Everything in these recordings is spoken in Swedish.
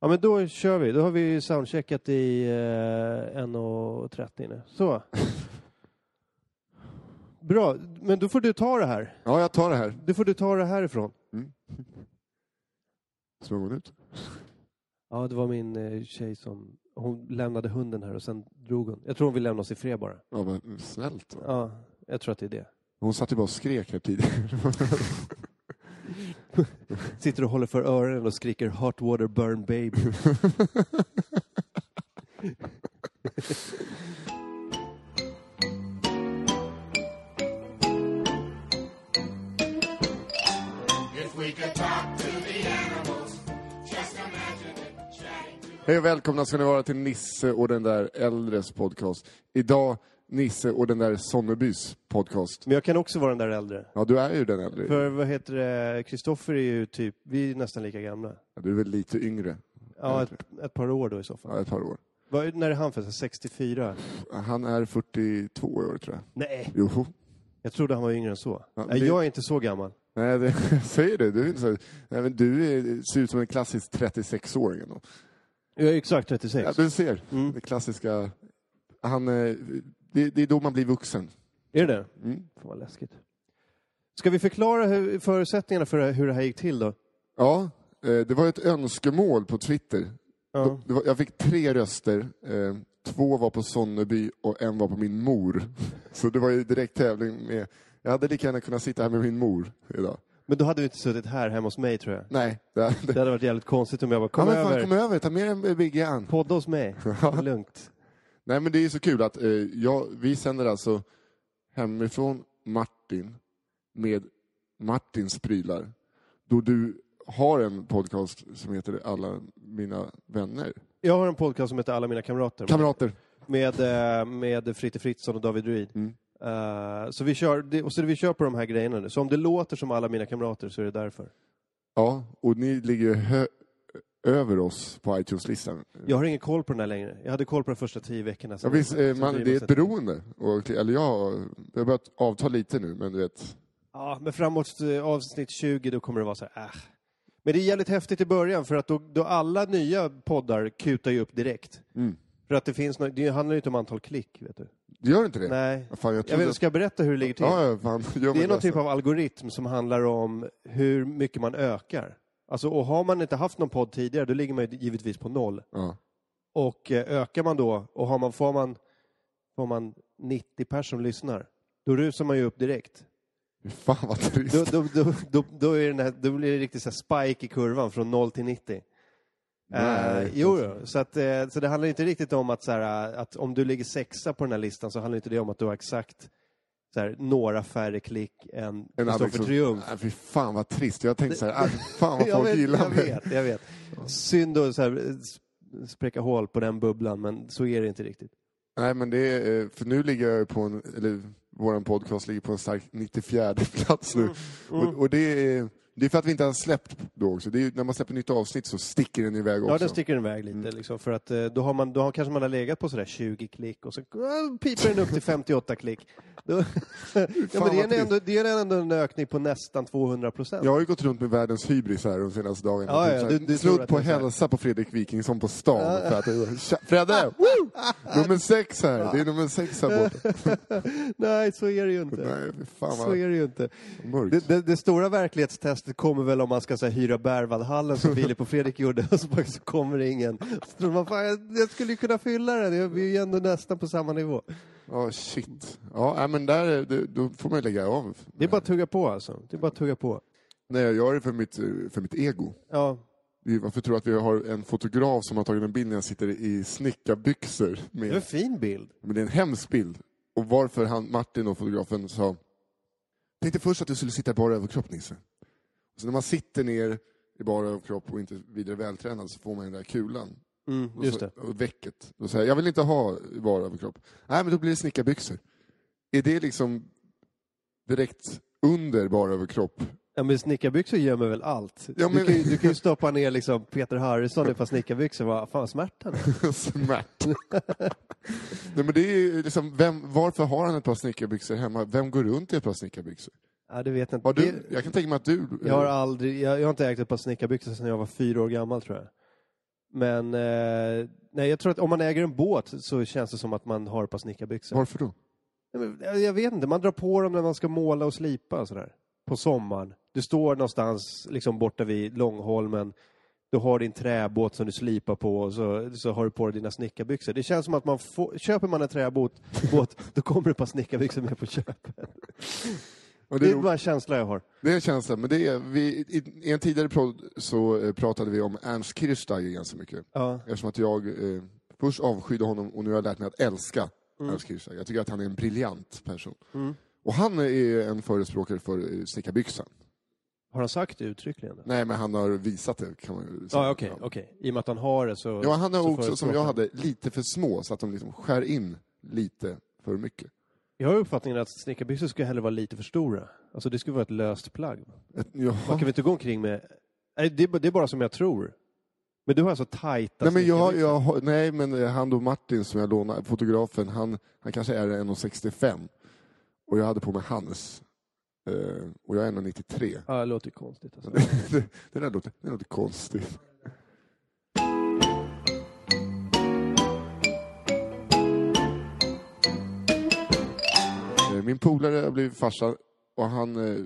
Ja men då kör vi. Då har vi soundcheckat i eh, 1.30 nu. Så. Bra, men då får du ta det här. Ja, jag tar det här. Du får du ta det härifrån. Smög hon ut? Ja, det var min eh, tjej som... Hon lämnade hunden här och sen drog hon. Jag tror hon vill lämna oss i fred bara. Ja, men snällt. Ja, jag tror att det är det. Hon satt ju bara och skrek här tidigare. Sitter och håller för öronen och skriker hot water burn baby. Hej och välkomna ska ni vara till Nisse och den där äldres podcast. Idag Nisse och den där Sonnebys podcast. Men jag kan också vara den där äldre. Ja, du är ju den äldre. För vad heter det, Kristoffer är ju typ, vi är nästan lika gamla. Ja, du är väl lite yngre? Ja, ett, ett par år då i så fall. Ja, ett par år. Vad, när är han född? 64? Han är 42 år tror jag. Nej, Jo. jag trodde han var yngre än så. Ja, det- jag är inte så gammal. Nej, det, säger det. Du, så, nej, men du är, ser ut som en klassisk 36-åring. ändå. Jag är exakt 36. Ja, du ser. Mm. Det klassiska. Han, eh, det, det är då man blir vuxen. Är det det? Mm. Fan vad läskigt. Ska vi förklara hur, förutsättningarna för hur det här gick till då? Ja, eh, det var ett önskemål på Twitter. Ja. Jag fick tre röster. Eh, två var på Sonneby och en var på min mor. Så det var ju direkt tävling med... Jag hade lika gärna kunnat sitta här med min mor idag. Men då hade vi inte suttit här hemma hos mig tror jag. Nej, det, det, Det hade varit jävligt konstigt om jag bara, ja, kom men över, fan, kom över, ta med en Biggie an. podda hos mig. Lugnt. Nej, men det är så kul att eh, jag, vi sänder alltså hemifrån Martin med Martins prylar. Då du har en podcast som heter Alla mina vänner. Jag har en podcast som heter Alla mina kamrater. Kamrater. Med, eh, med Fritte Fritzson och David Ruid. Mm. Eh, så, vi kör, och så vi kör på de här grejerna nu. Så om det låter som alla mina kamrater så är det därför. Ja, och ni ligger hö- över oss på iTunes-listan. Jag har ingen koll på den här längre. Jag hade koll på de första tio veckorna. Ja, visst, eh, man, det är ett beroende. Och, eller jag, jag har börjat avta lite nu, men du vet. Ja, men framåt eh, avsnitt 20 då kommer det vara så här, äh. Men det är jävligt häftigt i början för att då, då alla nya poddar kutar ju upp direkt. Mm. För att det finns no det handlar ju inte om antal klick, vet du. Gör inte det? Nej. Fan, jag Jag vet, ska jag berätta hur det ligger till? Ja, fan. Det är någon typ ledsen. av algoritm som handlar om hur mycket man ökar. Alltså, och har man inte haft någon podd tidigare, då ligger man ju givetvis på noll. Ja. Och eh, ökar man då, och har man, får, man, får man 90 personer som lyssnar, då rusar man ju upp direkt. Fan vad trist. Då, då, då, då, då, är den här, då blir det riktigt så spike i kurvan från 0 till 90. Nej. Eh, jo. Så, att, eh, så det handlar inte riktigt om att, så här, att om du ligger sexa på den här listan så handlar inte det om att du har exakt här, några färre klick än En Kristoffer Triumf. Nej, fy fan vad trist. Jag tänkte så här, fy fan vad folk vet, gillar jag mig. vet, jag vet. Synd att så här, spräcka hål på den bubblan, men så är det inte riktigt. Nej, men det är, eh, för nu ligger jag på en, eller våran podcast ligger på en stark 94 plats nu. Mm. Och, och det är, Det är för att vi inte har släppt då också. Ju, när man släpper nytt avsnitt så sticker den iväg också. Ja, den sticker iväg lite. Mm. Liksom, för att eh, då, har man, då har, kanske man har legat på sådär 20 klick och så äh, piper den upp till 58 klick. Då, ja, men det, är ändå, det är ändå en ökning på nästan 200 procent. Jag har ju gått runt med världens hybris här de senaste dagarna. Ja, Typ ja, så här, du- du Snudd på så hälsa på Fredrik Wikingsson på stan. För att, det var- Tja, Fredde! Nummer sex här. Det är nummer sex här borta. Nej, så är det ju inte. Nej, fan så vad är det ju inte. Det, det, det stora verklighetstestet kommer väl om man ska så här, hyra Berwaldhallen som Filip och Fredrik gjorde och så, bara, så kommer det ingen. Så tror man, fan, jag, jag skulle ju kunna fylla den, Jag- vi är ju ändå nästan på samma nivå. Ja, shit. Ja, men där, det, då får man lägga av. Det är bara att tugga på alltså. Det är bara att tugga på. Nej, jag gör det för mitt, för mitt ego. Ja, Varför tror du att vi har en fotograf som har tagit en bild när jag sitter i snickarbyxor? det är en Med, fin bild. men det är en hemsk bild. Och varför han, Martin och fotografen sa Tänkte först att du skulle sitta bara överkropp Nisse. Så när man sitter ner i bara överkropp och inte vidare vältränad så får man den där kulan. Mm, just det. Och väcket. Då säger jag, jag vill inte ha bara överkropp. Nej, men då blir det snickarbyxor. Är det liksom direkt under bara överkropp? Ja, men snickarbyxor gömmer väl allt? Ja, men- du, kan ju, du kan ju stoppa ner liksom Peter Harrison i ett par snickarbyxor. Vad fan smärtan är. Smärt. Nej, men det är liksom, vem, varför har han ett par snickarbyxor hemma? Vem går runt i ett par snickarbyxor? Ja, det vet jag inte. Har du, jag kan tänka mig att du... Jag har aldrig, jag, jag har inte ägt ett par snickarbyxor sedan jag var fyra år gammal tror jag. Men eh, nej, jag tror att om man äger en båt så känns det som att man har ett par snickarbyxor. Varför då? Men Jag, jag vet inte, man drar på dem när man ska måla och slipa och sådär. På sommaren. Du står någonstans liksom borta vid Långholmen. Du har din träbåt som du slipar på och så, så har du på dig dina snickarbyxor. Det känns som att man får, köper man en träbåt, båt, då kommer det ett par snickarbyxor med på köpet. Och Det det, är bara en känsla jag har. det är en känsla, men det är, vi, i, i en tidigare podd så eh, pratade vi om Ernst Kirchsteiger ganska mycket. Ja. Eftersom att jag eh, först avskydde honom och nu har jag lärt mig att älska Ernst Kirchsteiger. Jag tycker att han är en briljant person. Mm. Och han är en förespråkare för eh, snickarbyxan. Har han sagt det uttryckligen? Nej, men han har visat det kan man säga. Ja, okej, okej. I och med att han har det så... Ja, han har så också, som jag hade, lite för små så att de liksom skär in lite för mycket. Jag har uppfattningen att snickarbyxor ska hellre vara lite för stora. Alltså det skulle vara ett löst plagg. Ett, Man kan väl inte gå omkring med... Nej, det, är, bara- det är bara som jag tror. Men du har alltså tajta Nej men, jag, jag, nej, men eh, han då Martin som jag lånade, fotografen, han, han kanske är 1,65. Och jag hade på mig hans. Eh, och jag är 1,93. Ja, det låter konstigt. Alltså. det, det där låter, det låter konstigt. Min polare har blivit farsa och han, eh,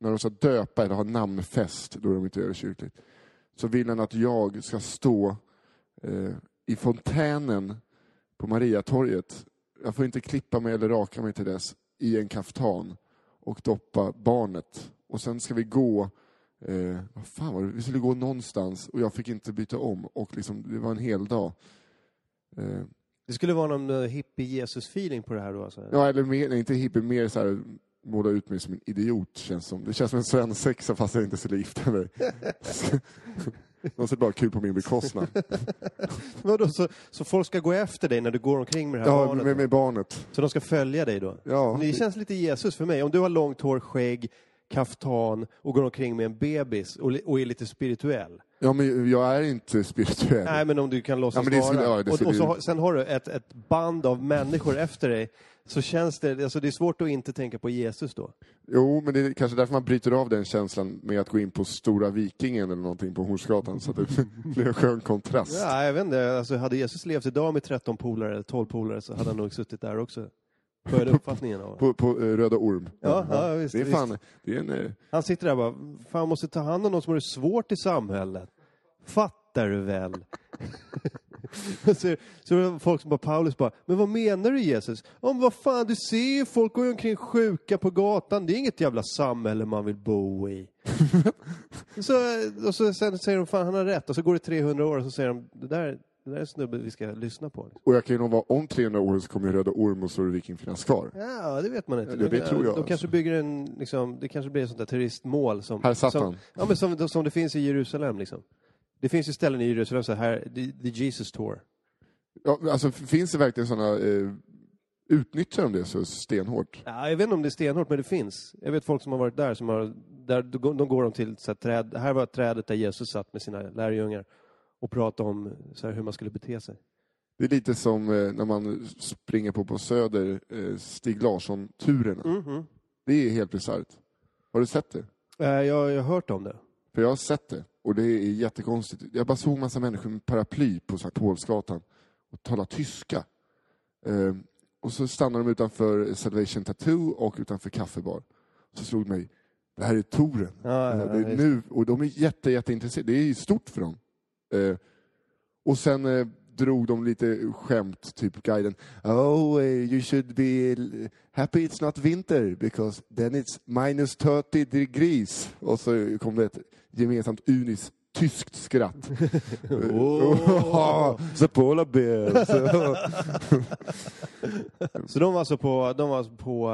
när de ska döpa eller ha namnfest, då är de inte överkyrkligt, så vill han att jag ska stå eh, i fontänen på Mariatorget. Jag får inte klippa mig eller raka mig till dess i en kaftan och doppa barnet. Och sen ska vi gå, eh, vad fan var det? Vi skulle gå någonstans och jag fick inte byta om och liksom, det var en hel dag. Eh, det skulle vara någon uh, hippie-Jesus-feeling på det här då alltså? ja, eller mer, nej, inte hippie, mer så här måla ut mig som en idiot känns som. Det känns som en svensexa fast jag inte skulle gifta mig. De ser bara kul på min bekostnad. Vadå, så, så folk ska gå efter dig när du går omkring med det här Ja, barnet? med, då? med barnet. Så de ska följa dig då? Ja, Det känns lite Jesus för mig. Om du har långt hår, skägg, kaftan och går omkring med en bebis och, och är lite spirituell. Ja, men jag är inte spirituell. Nej, men om du kan låtsas Ja, det vara. ja, det och, och så, sen har du ett, ett band av människor efter dig. Så känns det, alltså det är svårt att inte tänka på Jesus då. Jo, men det är kanske därför man bryter av den känslan med att gå in på Stora Vikingen eller någonting på Hornsgatan, så att det blir en skön kontrast. Ja, jag vet inte, alltså hade Jesus levt idag med 13 polare eller 12 polare så hade han nog suttit där också. Vad är uppfattningen av? På, på eh, Röda Orm. Ja, ja, visst, det är visst. fan, det är en... eh, Han sitter där och bara, fan jag måste ta hand om någon som har det svårt i samhället. Fattar du väl? så, så är det folk som bara, Paulus bara, men vad menar du Jesus? Om vad fan, du ser ju folk går ju omkring sjuka på gatan. Det är inget jävla samhälle man vill bo i. så, och så sen säger de, fan han har rätt. Och så går det 300 år och så säger de, det där, det där är en snubbe vi ska lyssna på. Och jag kan ju nog vara, om 300 år så kommer ju Röda Orm och Stora Viking finnas kvar. Ja, det vet man inte. Ja, det tror jag, De alltså. kanske bygger en, liksom, det kanske blir ett sånt där turistmål som... Här satt som, han. Ja, men som, som det finns i Jerusalem liksom. Det finns ju ställen i Jerusalem så här, the, the Jesus Tour. Ja, alltså, finns det verkligen sådana... Eh, utnyttjar de det så stenhårt? Ja, jag vet inte om det är stenhårt, men det finns. Jag vet folk som har varit där som har där de går de till så här, träd. Här var trädet där Jesus satt med sina lärjungar och pratade om så här, hur man skulle bete sig. Det är lite som eh, när man springer på på Söder, eh, Stig Larsson-turerna. Mhm. Det är helt bisarrt. Har du sett det? Eh, jag, jag har hört om det. För jag har sett det och det är jättekonstigt. Jag bara såg massa människor med paraply på Sankt Paulsgatan och tala tyska. Eh, och så stannade de utanför Salvation Tattoo och utanför Kaffebar. Så slog det mig, det här är touren. Ja, ja, det är nu, och de är jätte, jätteintresserade. Det är stort för dem. Eh, och sen eh, drog de lite skämt, typ guiden. Oh, eh, you should be happy it's not winter because then it's minus 30 degrees. Och så kom det ett gemensamt unis tyskt skratt. Åh. The polar bears. Så de var alltså på, de var alltså på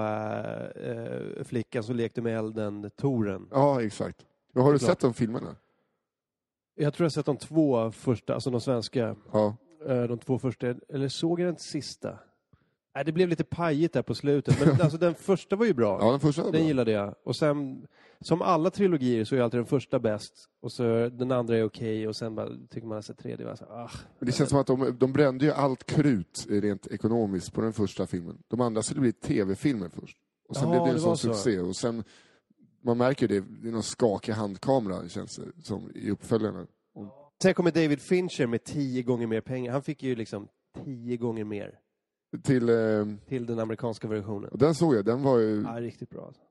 äh, flickan som lekte med elden, Toren. ja, exakt. Har du sett de filmerna? Jag tror jag sett de två första, alltså de svenska. Ja. eh, De två första, eller såg jag den sista? Nej, det blev lite pajigt där på slutet. Men alltså den första var ju bra. ja, den första var Den bra. gillade jag. Och sen, som alla trilogier så är alltid den första bäst. Och så den andra är okej och sen bara, tycker man att den tredje var så ah. Men det känns som att de, de brände ju allt krut rent ekonomiskt på den första filmen. De andra skulle bli tv-filmer först. Och sen Ja, blev det en det sån så. succé. Och sen, man märker det, det är någon skakig handkamera känns det som i uppföljarna. Sen kommer David Fincher med tio gånger mer pengar. Han fick ju liksom tio gånger mer till, eh, till den amerikanska versionen. och den såg jag, den var ju... Ja, riktigt bra. Alltså.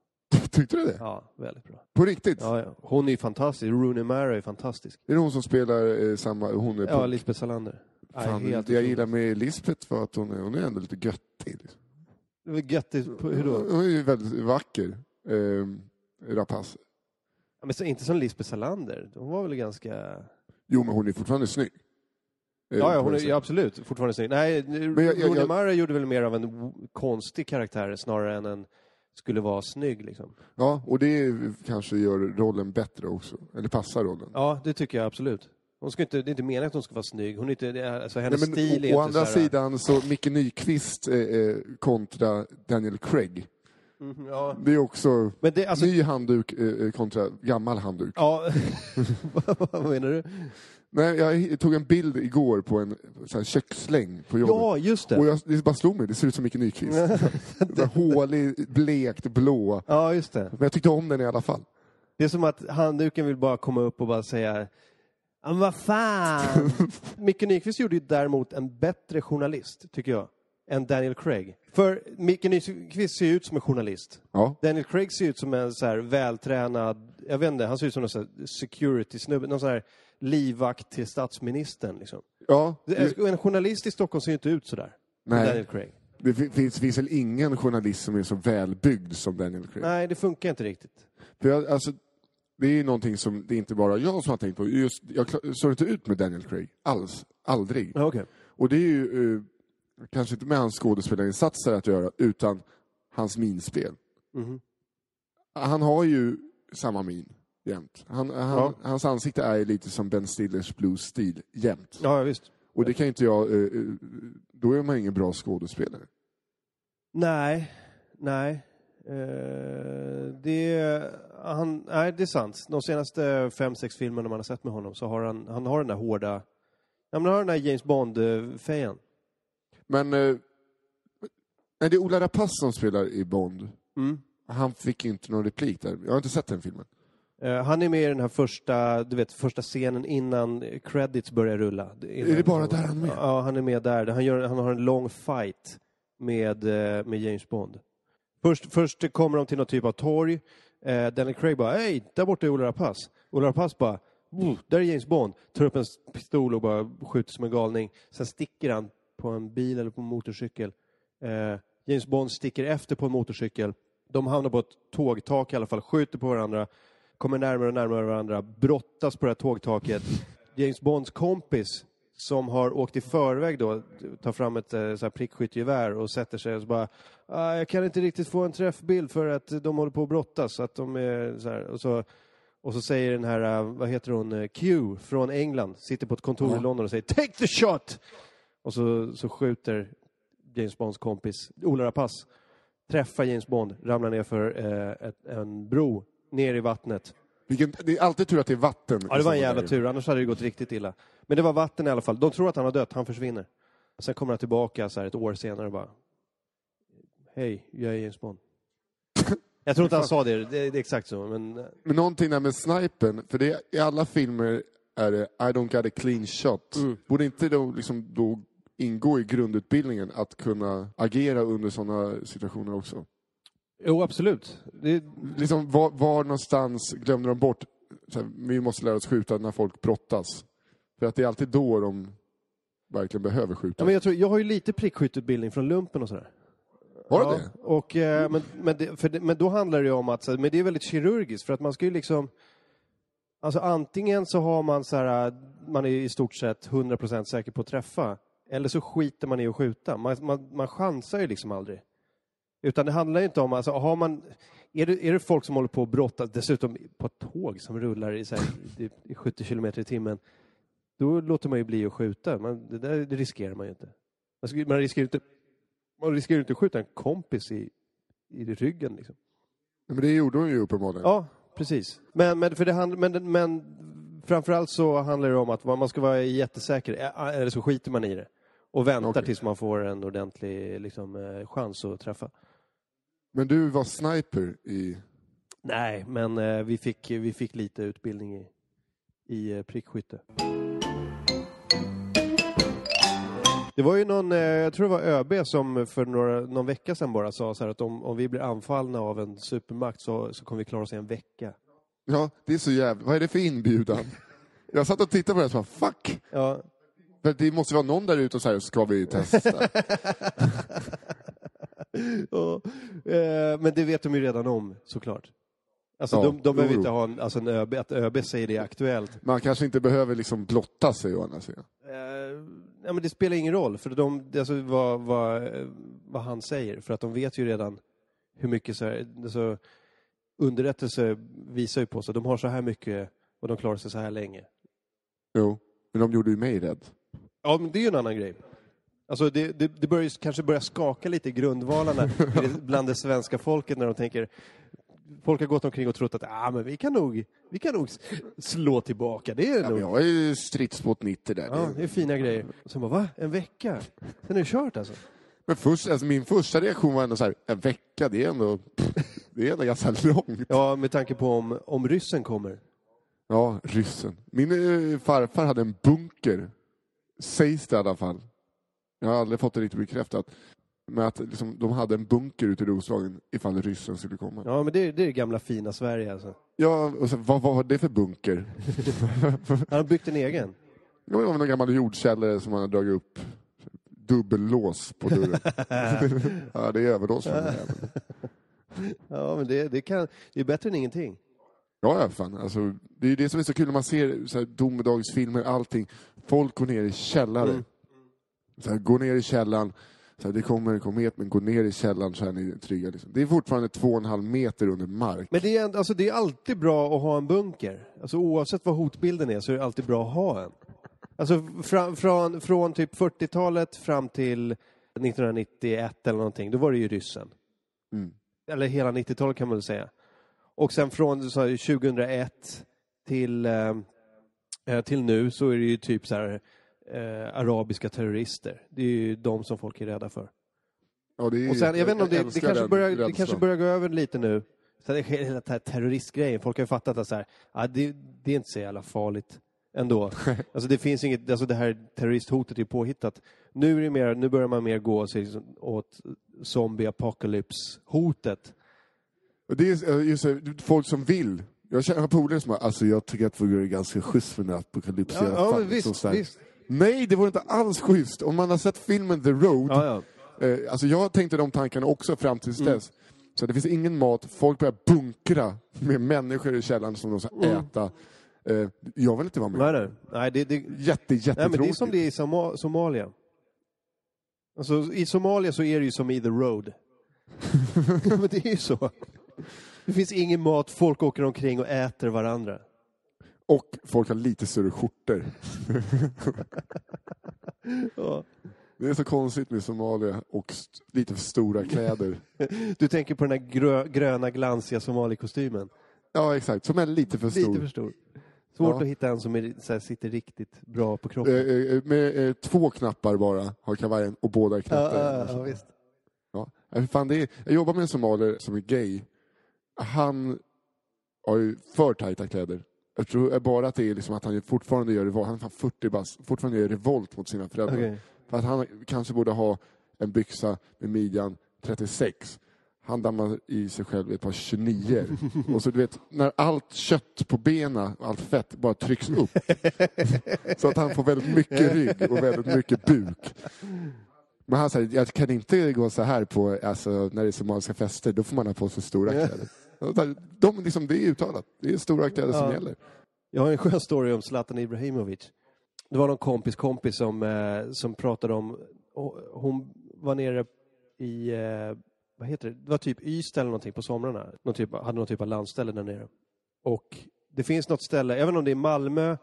Tyckte du det? Ja, väldigt bra. På riktigt? Ja, ja. Hon är ju fantastisk. Rooney Mara är fantastisk. Är det hon som spelar eh, samma... Hon är Ja, Lisbeth Salander. Fan, jag otroligt. gillar med Lisbeth var att hon är, hon är ändå lite göttig. Liksom. På- Hur då? Hon är ju väldigt vacker. Eh, rapace. Ja, men så, inte som Lisbeth Salander. Hon var väl ganska... Jo, men hon är fortfarande snygg. Ja, ja, hon är ja, absolut fortfarande snygg. Nej, jag- Rooney jag- Mara gjorde väl mer av en konstig karaktär snarare än en skulle vara snygg liksom. Ja, och det kanske gör rollen bättre också. Eller passar rollen. Ja, det tycker jag absolut. Hon ska inte, det är inte meningen att hon ska vara snygg. Hon är inte, det är- alltså, hennes Nej, men stil är å andra så här, sidan så Micke Nyqvist eh, kontra Daniel Craig. Mhm, ja. Det är också Men det, alltså, ny handduk eh, kontra gammal handduk. ja. vad menar du? Nej, jag tog en bild igår på en så här, kökssläng på jobbet. Ja, just det. Och jag, det bara slog mig, det ser ut som Micke Nyqvist. Hålig, blekt, blå. Ja, just det. Men jag tyckte om den i alla fall. Det är som att handduken vill bara komma upp och bara säga men vad fan! Micke Nyqvist gjorde ju däremot en bättre journalist, tycker jag, än Daniel Craig. För Micke Nyqvist ser ut som en journalist. Ja. Daniel Craig ser ut som en så här vältränad, jag vet inte, han ser ut som här security-snubbe, någon sån här livvakt till statsministern. Liksom. Ja, En journalist i Stockholm ser ju inte ut sådär. Daniel nej, Craig. det finns, finns väl ingen journalist som är så välbyggd som Daniel Craig. Nej, det funkar inte riktigt. För jag, alltså, det är ju någonting som det är inte bara jag som har tänkt på. Just, jag står inte ut med Daniel Craig. Alls. Aldrig. Ja, okej. Och det är ju eh, kanske inte med hans skådespelarinsatser att göra, utan hans minspel. Mhm. Han har ju samma min jämt. Han, han, Ja. Hans ansikte är lite som Ben Stillers Blue Steel jämt. Ja, visst. Och det kan inte jag... eh, eh, då är man ingen bra skådespelare. Nej, nej. Eh, det, han, nej, det är sant. De senaste fem, sex filmerna man har sett med honom så har han, han har den där hårda... Han har den där James Bond-fejan. Men... Eh, nej, det är Ola Rapace som spelar i Bond. Mm. Han fick inte någon replik där. Jag har inte sett den filmen. Eh, han är med i den här första, du vet, första scenen innan credits börjar rulla. Är det bara där han är med? Ja, han är med där. Han, gör, han har en lång fight med, eh, med James Bond. Först, först kommer de till någon typ av torg. Eh, Daniel Craig bara, hej, där borta är Ola Rapace. Ola Rapace bara, "Oh, där är James Bond. Tar upp en pistol och bara skjuter som en galning. Sen sticker han på en bil eller på en motorcykel. Eh, James Bond sticker efter på en motorcykel. De hamnar på ett tågtak i alla fall, skjuter på varandra, kommer närmare och närmare varandra, brottas på det här tågtaket. James Bonds kompis som har åkt i förväg då, tar fram ett eh, så prickskyttegevär och sätter sig och så bara ah, jag kan inte riktigt få en träffbild för att de håller på att brottas. Så att de är så här, och, så, och så säger den här, eh, vad heter hon, eh, Q från England, sitter på ett kontor i Ja. London och säger Take the shot! Och så, så skjuter James Bonds kompis Ola Rapace, träffar James Bond, ramlar ner för eh, ett, en bro ner i vattnet. Vilken, det är alltid tur att det är vatten. Ja, det var en jävla tur, annars hade det gått riktigt illa. Men det var vatten i alla fall. De tror att han har dött, han försvinner. Sen kommer han tillbaka så här ett år senare och bara... Hej, jag är James Bond. Jag tror inte han sa det, det, det är exakt så, men... eh, Men någonting där med snipen, för det, i alla filmer är det I don't got a clean shot. Mm. Borde inte då, liksom, då ingå i grundutbildningen att kunna agera under sådana situationer också? Jo, absolut. Det, Liksom, var, var någonstans glömde de bort här, vi måste lära oss skjuta när folk brottas? För att det är alltid då de verkligen behöver skjuta. ja, men jag, tror, jag har ju lite prickskytteutbildning från lumpen och sådär. Har du Ja, det? Och, eh, men, men, det, för det, men då handlar det ju om att, men det är väldigt kirurgiskt för att man ska ju liksom, alltså antingen så har man så här, man är i stort sett 100% säker på att träffa, eller så skiter man i att skjuta. Man, man, man chansar ju liksom aldrig. Utan det handlar ju inte om, alltså har man, är det, är det folk som håller på att brottas, dessutom på ett tåg som rullar i, så här, i, i 70 kilometer i timmen, då låter man ju bli att skjuta. Man, det där det riskerar man ju inte. Man, ska- man riskerar ju inte man riskerar inte att skjuta en kompis i, i ryggen. Liksom. Men det gjorde hon ju uppenbarligen. Ja, precis. Men, men, för det hand, men, men framförallt så handlar det om att man ska vara jättesäker, eller så skiter man i det. Och väntar Okej. tills man får en ordentlig liksom, eh, chans att träffa. Men du var sniper i... Nej, men eh, vi, fick, vi fick lite utbildning i, i eh, prickskytte. Det var ju någon, eh, jag tror det var ÖB som för några, någon vecka sedan bara sa så här att om, om vi blir anfallna av en supermakt så, så kommer vi klara oss i en vecka. Ja, det är så jävla... Vad är det för inbjudan? Jag satt och tittade på det och sa fuck! Ja, För det måste vara någon där ute och säger ska vi testa? och, eh, men det vet de ju redan om såklart. Alltså Ja, de, de behöver inte ha en, alltså en ÖB, att ÖB säger det är aktuellt. Man kanske inte behöver liksom blotta sig å andra sidan. Eh, ja, men det spelar ingen roll, för de, alltså vad, vad, vad han säger. För att de vet ju redan hur mycket så här, alltså, underrättelse visar ju på sig. De har så här mycket och de klarar sig så här länge. Jo, men de gjorde ju mig rädd. Ja, men det är ju en annan grej. Alltså det, det, det börjar kanske börja skaka lite i grundvalarna bland det svenska folket när de tänker Folk har gått omkring och trott att ah, men vi, kan nog, vi kan nog slå tillbaka. Det är Ja, nog... jag är ju stridsbåt 90 där. Ja, det är fina grejer. Sen bara, va? En vecka? Sen är det kört alltså? Men först, alltså min första reaktion var ändå så här, en vecka, det är ändå, det är ändå ganska långt. Ja, med tanke på om, om ryssen kommer. Ja, ryssen. Min eh, farfar hade en bunker, sägs det i alla fall. Jag har aldrig fått det riktigt bekräftat. Men att liksom, de hade en bunker ute i Roslagen ifall ryssen skulle komma. Ja, Ja, men det, det är det gamla fina Sverige alltså. och så, vad, var det för bunker? Han har byggt en egen. Det var någon gammal jordkällare som han hade dragit upp. Dubbellås på dörren. ja, det är överdås för den. Ja, men det, det, kan, det är bättre än ingenting. Ja, ja, fan. Alltså, det är ju det som är så kul när man ser så här, domedagsfilmer, allting. Folk går ner i källare. Mm. Så här, gå ner i källaren. Så här, det kommer en komet, men gå ner i källaren så är ni trygga. Liksom. Det är fortfarande två och en halv meter under mark. Men det är, alltså, det är alltid bra att ha en bunker. Alltså, oavsett vad hotbilden är så är det alltid bra att ha en. Alltså från, från, från typ 40-talet fram till 1991 eller någonting, då var det ju ryssen. Mm. Eller hela 90-talet kan man väl säga. Och sen från så här, 2001 till, eh, till nu så är det ju typ så här eh, arabiska terrorister. Det är ju de som folk är rädda för. Ja, det är, Och sen, jag vet inte om det, det, kanske börjar, det rädslan. kanske börjar gå över lite nu. Så det är hela den här terroristgrejen. Folk har ju fattat att så här, ja, det, det är inte så jävla farligt ändå. alltså det finns inget, alltså det här terroristhotet är påhittat. Nu, är det mer, nu börjar man mer gå sig liksom åt zombie apocalypse-hotet. Och det är eh, just det, folk som vill. Jag känner- polare som bara, alltså jag tycker att det vore ganska schysst för den här apokalypsen. Ja, ja fall." men visst, visst. Nej, det vore inte alls schysst. Om man har sett filmen The Road, Ja, ja. eh, alltså jag tänkte de tankarna också fram tills Mm. dess. Så det finns ingen mat, folk börjar bunkra med människor i källaren som de ska Mm. äta. Eh, jag vill inte vara med. Nej, nej. nej det, det, Jätte, nej, men det är jättetråkigt. som det är i Soma- Somalia. Alltså, I Somalia så är det ju som i The Road. Men det är ju så. Det finns ingen mat, folk åker omkring och äter varandra. Och folk har lite större skjortor. Ja. Det är så konstigt med Somalia och lite för stora kläder. Du tänker på den här grö, gröna glansiga somalikostymen. Ja, exakt. Som är lite för stor. Lite för stor. Svårt Ja. att hitta en som är, så här, sitter riktigt bra på kroppen. Eh, eh, med eh, två knappar bara har kavajen och båda är ja, knappar. ja, ja, visst. Ja. Ja, Fan, det är, jag jobbar med en somalier som är gay. Han har ju för tajta kläder. Jag tror bara att det är liksom att han fortfarande gör revolt, han är fan 40 bast, fortfarande gör revolt mot sina föräldrar. Okej. För att han kanske borde ha en byxa med midjan 36. Han dammar i sig själv ett par 29 Och så du vet, när allt kött på benen, allt fett, bara trycks upp. så att han får väldigt mycket rygg och väldigt mycket buk. Men han säger, jag kan inte gå så här på, alltså, när det är somaliska fester, då får man ha på sig stora kläder. De, liksom, det är uttalat, det är stora som Ja. gäller. Jag har en skön story om Zlatan Ibrahimovic. Det var någon kompis kompis som, eh, som pratade om... Hon var nere i... Eh, vad heter det? Det var typ Ystad eller någonting på somrarna. Någon typ, hade någon typ av landställe där nere. Och det finns något ställe, även om det är Malmö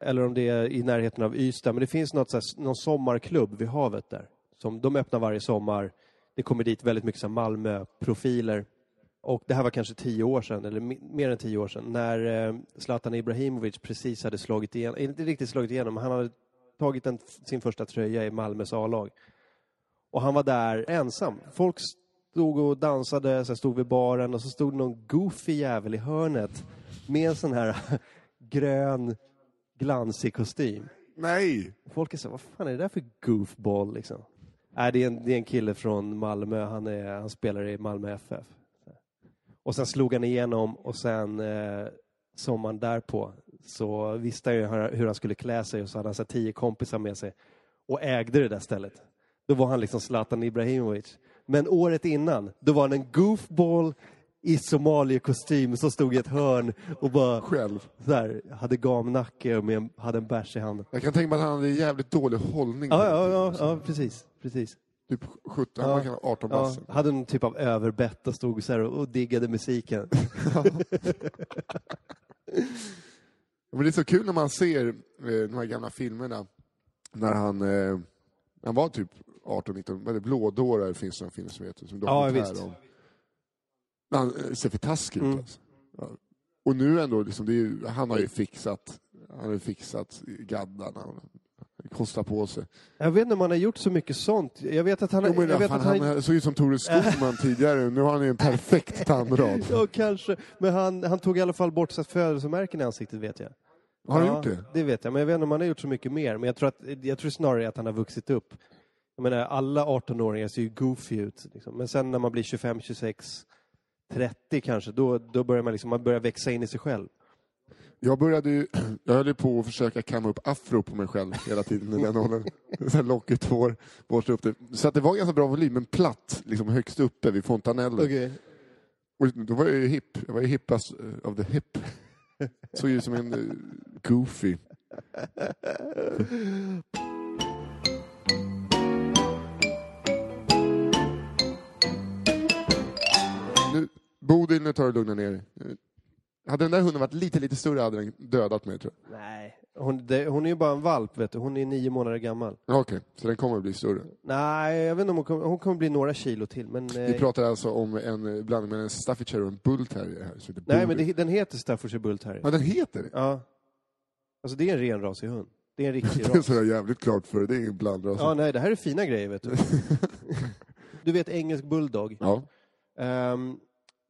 eller om det är i närheten av Ystad, men det finns något, så här, någon sommarklubb vid havet där. Som de öppnar varje sommar. Det kommer dit väldigt mycket Malmö-profiler. Och det här var kanske tio år sedan, eller mer än tio år sedan, när eh, Zlatan Ibrahimovic precis hade slagit igenom, inte riktigt slagit igenom, han hade tagit en, sin första tröja i Malmös A-lag. Och han var där ensam. Folk stod och dansade, här stod vid baren och så stod någon goofy jävel i hörnet med en sån här grön glansig kostym. Nej! Folk är så vad fan är det där för goofball liksom? Nej, det är en, det är en kille från Malmö, han, är, han spelar i Malmö FF. Och sen slog han igenom och sen eh, sommaren därpå så visste han ju hur, han skulle klä sig och så hade han så tio kompisar med sig och ägde det där stället. Då var han liksom Zlatan Ibrahimovic. Men året innan, då var han en goofball i somaliekostym som stod i ett hörn och bara Själv. så här, hade gamnacke och med, hade en bärs i handen. Jag kan tänka mig att han hade jävligt dålig hållning. Ja, ja, ja, ja precis. precis. Typ 17, han Ja. var kanske 18 Ja, hade någon typ av överbett och stod så här och, diggade musiken. Men det är så kul när man ser eh, de här gamla filmerna när han, eh, han var typ 18-19, eller Blådårar finns det en film som heter, som Ja, dokumentär visst. om. Han eh, ser för taskig ut Mm. alltså. ja. Och nu ändå, liksom, är han har ju fixat, han har fixat gaddarna. Kostar på sig. Jag vet inte om han har gjort så mycket sånt. Jag vet att han... Jo, men, jag vet fan, att han, han såg ut som Tore Skogman tidigare, nu har han ju en perfekt tandrad. Ja, kanske. Men han, han tog i alla fall bort sitt födelsemärken i ansiktet, vet jag. Har han ja, gjort det? Det vet jag, men jag vet inte om han har gjort så mycket mer. Men jag tror, att, jag tror snarare att han har vuxit upp. Jag menar, alla 18-åringar ser ju goofy ut. Liksom. Men sen när man blir 25, 26, 30 kanske, då, då börjar man, liksom, man börjar växa in i sig själv. Jag började ju, jag höll på att försöka kamma upp afro på mig själv hela tiden i den åldern. Lockigt hår, borsta upp det. Så att det var ganska bra volym, men platt, liksom högst uppe vid fontanellen. Och då var jag ju hipp, jag var ju hippast eh, of the hip. Såg ut som en eh, goofy. Nu, Bodil, nu tar du lugna ner dig. Hade den där hunden varit lite, lite större hade den dödat mig tror jag. Nej, hon, det, hon är ju bara en valp, vet du. Hon är nio månader gammal. Ja, Okej, så den kommer att bli större. Nej, jag vet inte om hon kommer, hon kommer bli några kilo till, men... Vi eh, pratar alltså om en blandning mellan en Staffordshire och en Bull Terrier här. Så det nej, men det, den heter Staffordshire Bull Terrier. Ja, den heter det? Ja. Alltså det är en renrasig hund. Det är en riktig Det är ras. så jävligt klart för det. Det är ingen blandras. Ja, nej, det här är fina grejer, vet du. Du vet engelsk bulldog. Ja. Ehm,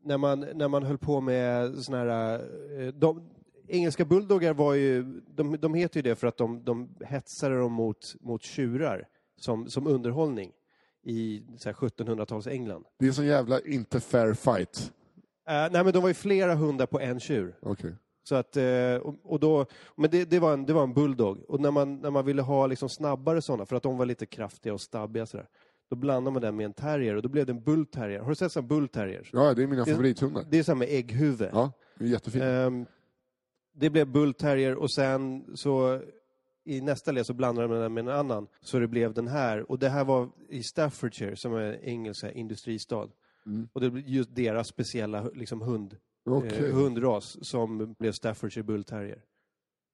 när, man, när man höll på med såna här... eh, De, engelska bulldoggar var ju... De, de heter ju det för att de, de hetsade dem mot, mot tjurar som, som underhållning i så här 1700-tals England. Det är sån jävla inte fair fight. Eh, nej, men de var ju flera hundar på en tjur. Okej. Så att, eh, och, och då, men det, det, var en, det var en bulldog. Och när man, när man ville ha liksom snabbare sådana, för att de var lite kraftiga och stabbiga sådär, då blandade man den med en terrier och då blev det en bullterrier. Har du sett sådana bullterriers? Ja, det är mina Det- favorithundar. Det är med ägghuvud. Ja, det är jättefint. Ehm, det blev bullterrier och sen så i nästa led så blandade man den med en annan. Så det blev den här. Och det här var i Staffordshire som är en engelsk industristad. Mm. Och det blev just deras speciella liksom, hund, Okej. eh, hundras som blev Staffordshire Bull Terrier.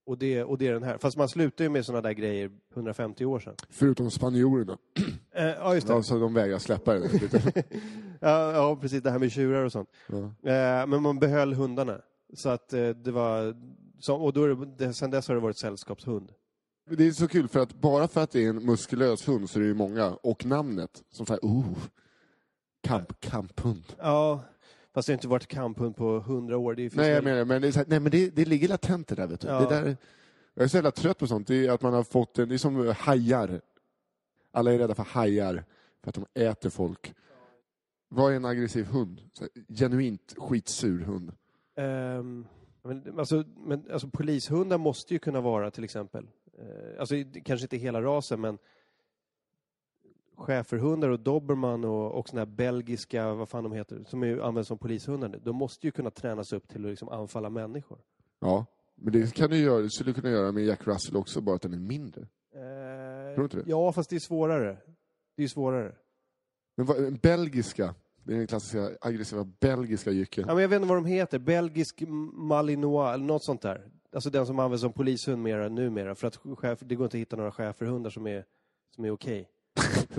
Och det, och det är den här. Fast man slutade ju med sådana där grejer 150 år sedan. Förutom spanjorerna. Eh, ja, just det. Ja, så de vägrar släppa det. ja, ja, precis. Det här med tjurar och sånt. Ja. Eh, men man behöll hundarna. Så att eh, det var... Så, och då det, sen dess har det varit sällskapshund. Det är så kul för att bara för att det är en muskulös hund så är det ju många, och namnet, som säger oh, kamp, kamphund. Ja, fast det har inte varit kamphund på hundra år. Det Nej, jag menar, men, det, är så här, nej, men det, det ligger latent det där. Vet du. Ja. Det där. Jag är så jävla trött på sånt. Det är att man har fått en, det är som hajar. Alla är rädda för hajar, för att de äter folk. Vad är en aggressiv hund? Här, genuint skitsur hund. Ehm, men, alltså, men alltså, polishundar måste ju kunna vara till exempel, eh, alltså kanske inte hela rasen, men schäferhundar och dobermann och, och såna här belgiska, vad fan de heter, som är, används som polishundar, nu, de måste ju kunna tränas upp till att liksom anfalla människor. Ja, men det kan du göra, det skulle du kunna göra med Jack Russell också, bara att den är mindre. Eh, du inte det? Ja, fast det är svårare. Det är svårare. Men vad, belgiska, det är den klassiska aggressiva belgiska jycken. Ja, men jag vet inte vad de heter. Belgisk malinois eller något sånt där. Alltså den som används som polishund mera numera. För att chef, det går inte att hitta några schäferhundar som är, som är okej.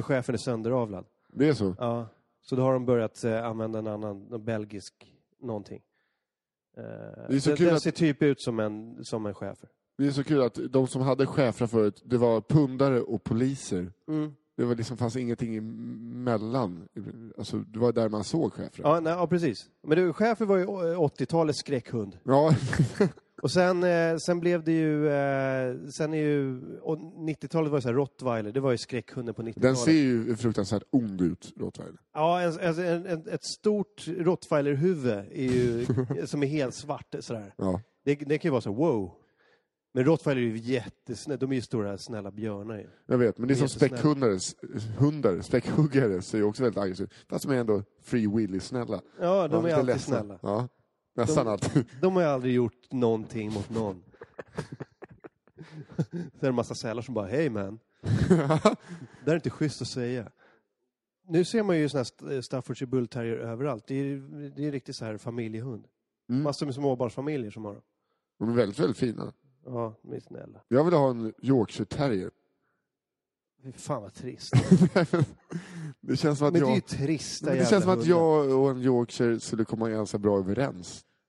För chefen är sönderavlad. Det är så? Ja. Så då har de börjat eh, använda en annan, någon belgisk någonting. Eh, är så den kul den att- ser typ ut som en, som en schäfer. Det är så kul att de som hade chefer förut, det var pundare och poliser. Mm. Det var liksom, fanns ingenting emellan. Alltså, det var där man såg chefer. Ja, nej, ja, precis. Men du, schäfer var ju eh, 80-talets skräckhund. Ja, Och sen, eh, sen blev det ju, eh, sen är ju, och 90-talet var ju så här rottweiler, det var ju skräckhunden på 90-talet. den ser ju fruktansvärt ond ut, rottweiler. Ja, en, alltså en, en, ett stort rottweilerhuvud är ju, som är helt svart sådär. Ja. Det, det kan ju vara så, wow. Men rottweiler är ju jättesnälla, de är ju stora snälla björnar ju. Jag vet, men det är som Jättesnäll. späckhundare, hundar, späckhuggare, så är ju också väldigt aggressiva. Fast de är ändå free willy-snälla. Ja, de Ja, är lite alltid ledsna. snälla. Ja, nästan De- alltid. De har aldrig gjort någonting mot någon. Så är det en massa sälar som bara, hej man. Det är inte schysst att säga. Nu ser man ju såna här Staffordshire Bull Terrier överallt. Det är, det är riktigt så här familjehund. Mm. Massor med småbarnsfamiljer som har dem. De är väldigt, väldigt fina. Ja, de är snälla. Jag vill ha en Yorkshire terrier. Fan vad trist. det känns som att Men det är ju jag... trista Men det känns som att jag och en Yorkshire skulle komma ganska bra överens.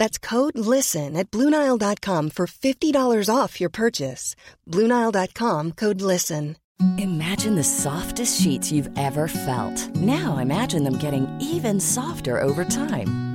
That's code LISTEN at Bluenile.com for $50 off your purchase. Bluenile.com code LISTEN. Imagine the softest sheets you've ever felt. Now imagine them getting even softer over time.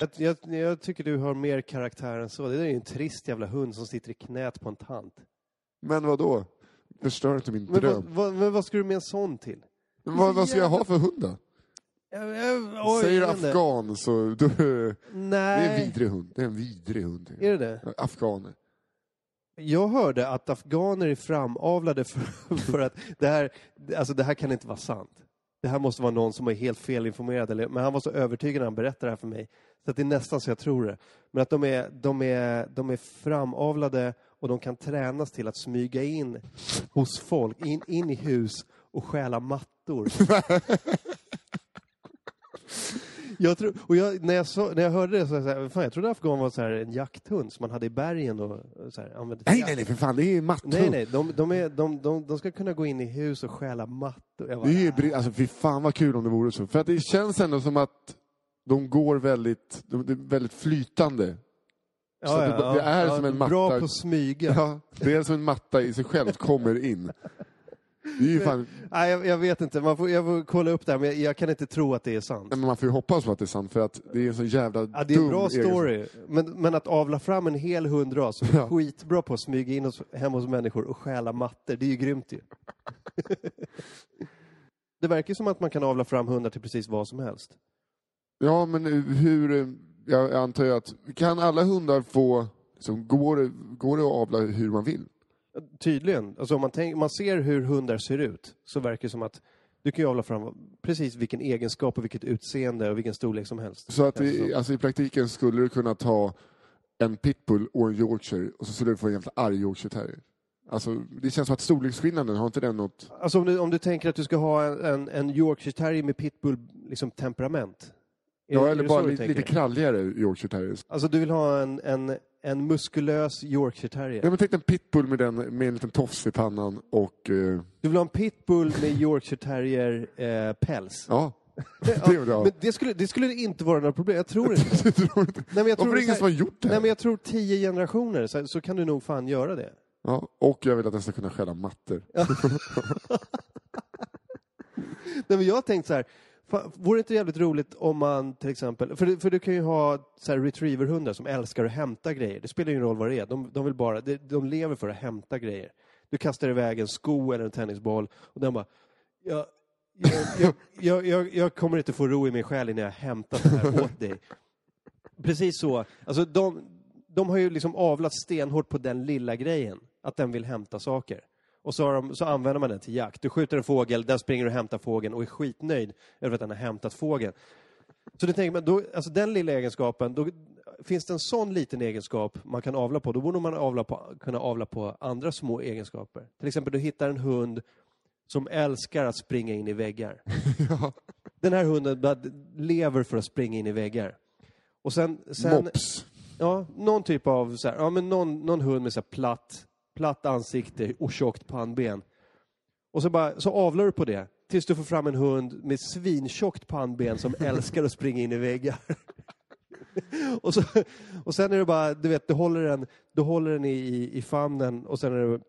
Jag, jag, jag tycker du har mer karaktär än så. Det där är ju en trist jävla hund som sitter i knät på en tant. Men vad då? Förstör inte min Men vad, dröm. vad, men vad ska du med en sån till? Men vad, vad ska jag ha för hund då? Jag, jag, oj, Säger inte. afghan så... Då, det är Nej. en vidrig hund. Det är en vidrig hund. Är det det? Afghaner. Jag hörde att afghaner är framavlade för, för att det här, alltså det här kan inte vara sant. Det här måste vara någon som är helt felinformerad. Eller, men han var så övertygad när han berättade det här för mig. Så att det är nästan så jag tror det. Men att de är, de är, de är framavlade och de kan tränas till att smyga in hos folk, in, in i hus och stjäla mattor. Jag tror, och jag, när, jag så, när jag hörde det så jag så här, fan jag trodde afghan var så här en jakthund som man hade i bergen och så här, använde Nej, nej, nej, för fan, det är matthund. Nej, nej, de, de, är, de, de, de ska kunna gå in i hus och stjäla mattor. Jag bara, Det är ju, bri- alltså fy fan vad kul om det vore så. För att det känns ändå som att de går väldigt, de, är väldigt flytande. så att det- det är som en Bra matta. på att smyga. Ja, det är som en matta i sig själv kommer in. Det är ju fan, Nej, jag, jag vet inte, man får, jag får kolla upp det här, men jag, jag kan inte tro att det är sant. men man får ju hoppas på att det är sant för att det är en så jävla Ja, det är en dum bra story, men, men att avla fram en hel hundras som är Ja. skitbra på att smyga in hos, hem hos människor och stjäla mattor, det är ju grymt ju. det verkar som att man kan avla fram hundar till precis vad som helst. Ja, men hur, eh, jag antar ju att, kan alla hundar få, liksom, går, det, går det att avla hur man vill? Tydligen. Alltså om man, tänk, man ser hur hundar ser ut så verkar det som att du kan ju avla fram precis vilken egenskap och vilket utseende och vilken storlek som helst. Så att i, som. alltså, i praktiken skulle du kunna ta en pitbull och en yorkshire och så skulle du få en jävla arg yorkshire terrier. Alltså, det känns som att storleksskillnaden, har inte den något... Alltså om du, om du tänker att du ska ha en, en, en Yorkshire terrier med pitbull liksom, temperament. Är- Ja, eller bara lite, lite kralligare yorkshire terriers. Alltså du vill ha en, en, en muskulös Yorkshire terrier? Ja, men tänk en pitbull med, den, med en liten tofs i pannan och... Eh, Du vill ha en pitbull med Yorkshire terrier eh, ja, det ha. Men det skulle, det skulle inte vara några problem, jag tror inte. Jag tror inte- Nej, men jag Varför tror är det ingen som har gjort det Nej men jag tror tio generationer så, så kan du nog fan göra det. ja, och jag vill att den ska kunna stjäla mattor. Nej, men jag har tänkt så här, vore det inte jävligt roligt om man till exempel, för, för du kan ju ha så retrieverhundar som älskar att hämta grejer. Det spelar ingen roll vad det är, de, de vill bara, de, lever för att hämta grejer. Du kastar iväg en sko eller en tennisboll och den bara, jag, jag, jag, jag, jag kommer inte få ro i min själ innan jag hämtat det här åt dig. Precis så. Alltså de, de har ju liksom avlat stenhårt på den lilla grejen, att den vill hämta saker. Och så, de, så använder man den till jakt. Du skjuter en fågel, den springer och hämtar fågeln och är skitnöjd över att den har hämtat fågeln. Så du tänker man, då, alltså den lilla egenskapen, då finns det en sån liten egenskap man kan avla på, då borde man avla på, kunna avla på andra små egenskaper. Till exempel, du hittar en hund som älskar att springa in i väggar. Den här hunden lever för att springa in i väggar. Och sen, sen Mops. Ja, någon typ av så här, ja men någon, någon hund med så platt, platt ansikte och tjockt pannben. Och så bara, så avlar du på det tills du får fram en hund med svintjockt pannben som älskar att springa in i väggar. och, så, och sen är det bara, du vet, du håller den, du håller den i, i, i famnen och sen är det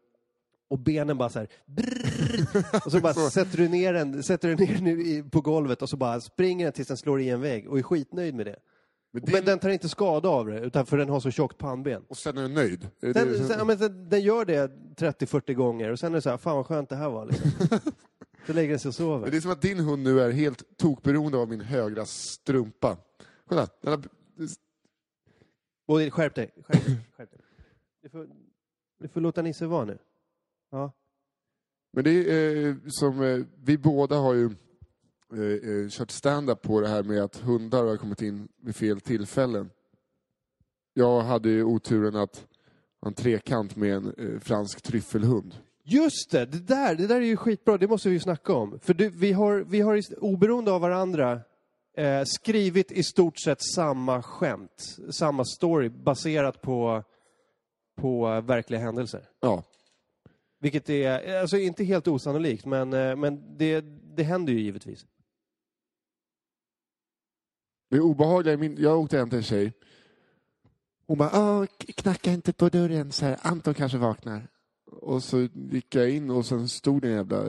och benen bara så här, brrr, och så bara sätter du ner den, sätter du ner den på golvet och så bara springer den tills den slår i en vägg och är skitnöjd med det. Men Men den tar inte skada av det, utan för den har så tjockt pannben. Och sen är den nöjd. Är det Den, det- sen, ja, men den, gör det 30-40 gånger och sen är det så här, fan vad skönt det här var. Liksom. Så lägger den sig och Men sover. det är som att din hund nu är helt tokberoende av min högra strumpa. Kolla, den har, Och skärp dig, skärp dig. Skärp dig. Du, får, du får låta Nisse vara nu. Ja. Men det är eh, som, eh, vi båda har ju eh, eh, kört stand-up på det här med att hundar har kommit in vid fel tillfällen. Jag hade ju oturen att ha en trekant med en eh, fransk tryffelhund. Just det, det där, det där är ju skitbra, det måste vi ju snacka om. För du, vi, har, vi har oberoende av varandra eh, skrivit i stort sett samma skämt, samma story baserat på, på verkliga händelser. Ja, Vilket är, alltså inte helt osannolikt, men, eh, men det, det händer ju givetvis. Det obehagliga min, jag åkte hem till en tjej. Hon bara, "Åh, k- knacka inte på dörren, så här, Anton kanske vaknar. Och så gick jag in och sen stod det en jävla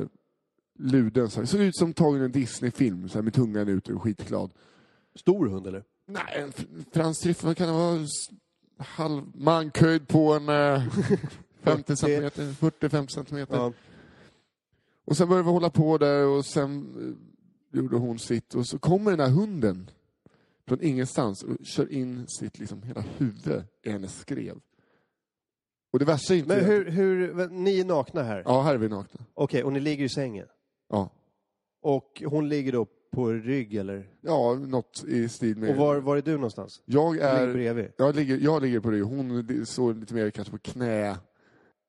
luden, så här, såg ut som tagen i en Disney-film, så här, med tungan ut och skitglad. Stor hund eller? Nej, en fransk vad kan det vara? Halv mankhöjd på en eh, 50 centimeter, 40-50 centimeter. Ja. Och sen började vi hålla på där och sen eh, gjorde hon sitt och så kommer den här hunden från ingenstans och kör in sitt liksom hela huvud i hennes skrev. Och det värsta är inte... Men hur, hur, ni är nakna här? Ja, här är vi nakna. Okej, och ni ligger i sängen? Ja. Och hon ligger då på rygg eller? Ja, något i stil med... Och var, var är du någonstans? Jag Du ligger är... bredvid. Jag ligger, jag ligger på rygg, hon står lite mer kanske på knä.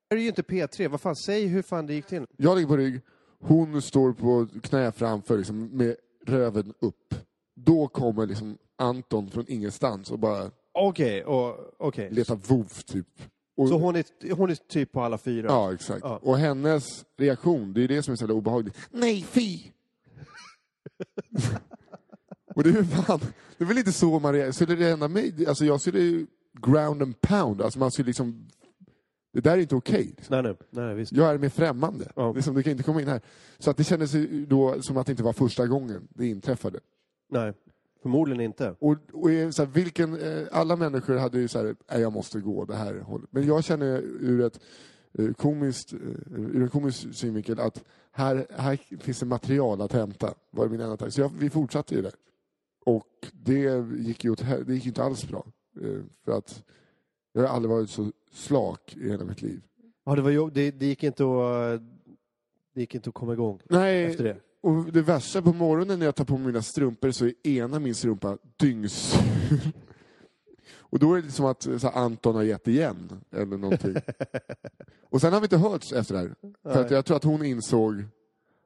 Det är ju inte P3, vad fan, säg hur fan det gick till. Jag ligger på rygg, hon står på knä framför liksom, med röven upp. Då kommer liksom Anton från ingenstans och bara Okej, och okej. letar vov typ. Och, Så hon är, hon är typ på alla fyra? Ja, exakt. Ja. Och hennes reaktion, det är det som är så obehagligt. Nej, fy! och det är fan, det är väl inte så man reagerar. Skulle det hända mig, alltså jag skulle ju ground and pound, alltså man skulle liksom, det där är inte okej. liksom. Nej, nej, nej, visst. Jag är mer främmande. Ja. Liksom, du kan inte komma in här. Så att det kändes ju då som att det inte var första gången det inträffade. Nej, förmodligen inte. Och, och så här, vilken, eh, alla människor hade ju så här, jag måste gå det här hållet. Men jag känner ur ett eh, komiskt, eh, ur en komisk synvinkel att här, här finns det material att hämta, var min enda tanke. Så jag, vi fortsatte ju där. Och det gick ju, åt, det gick inte alls bra. För att jag har aldrig varit så slak i hela mitt liv. Ja, det, var jobb, det, det, gick inte att, det gick inte att komma igång Nej, efter det. Och det värsta på morgonen när jag tar på mig mina strumpor så är ena min strumpa dyngsur. Och då är det som att så här, Anton har gett igen, eller någonting. och sen har vi inte hörts efter det här. För att jag tror att hon insåg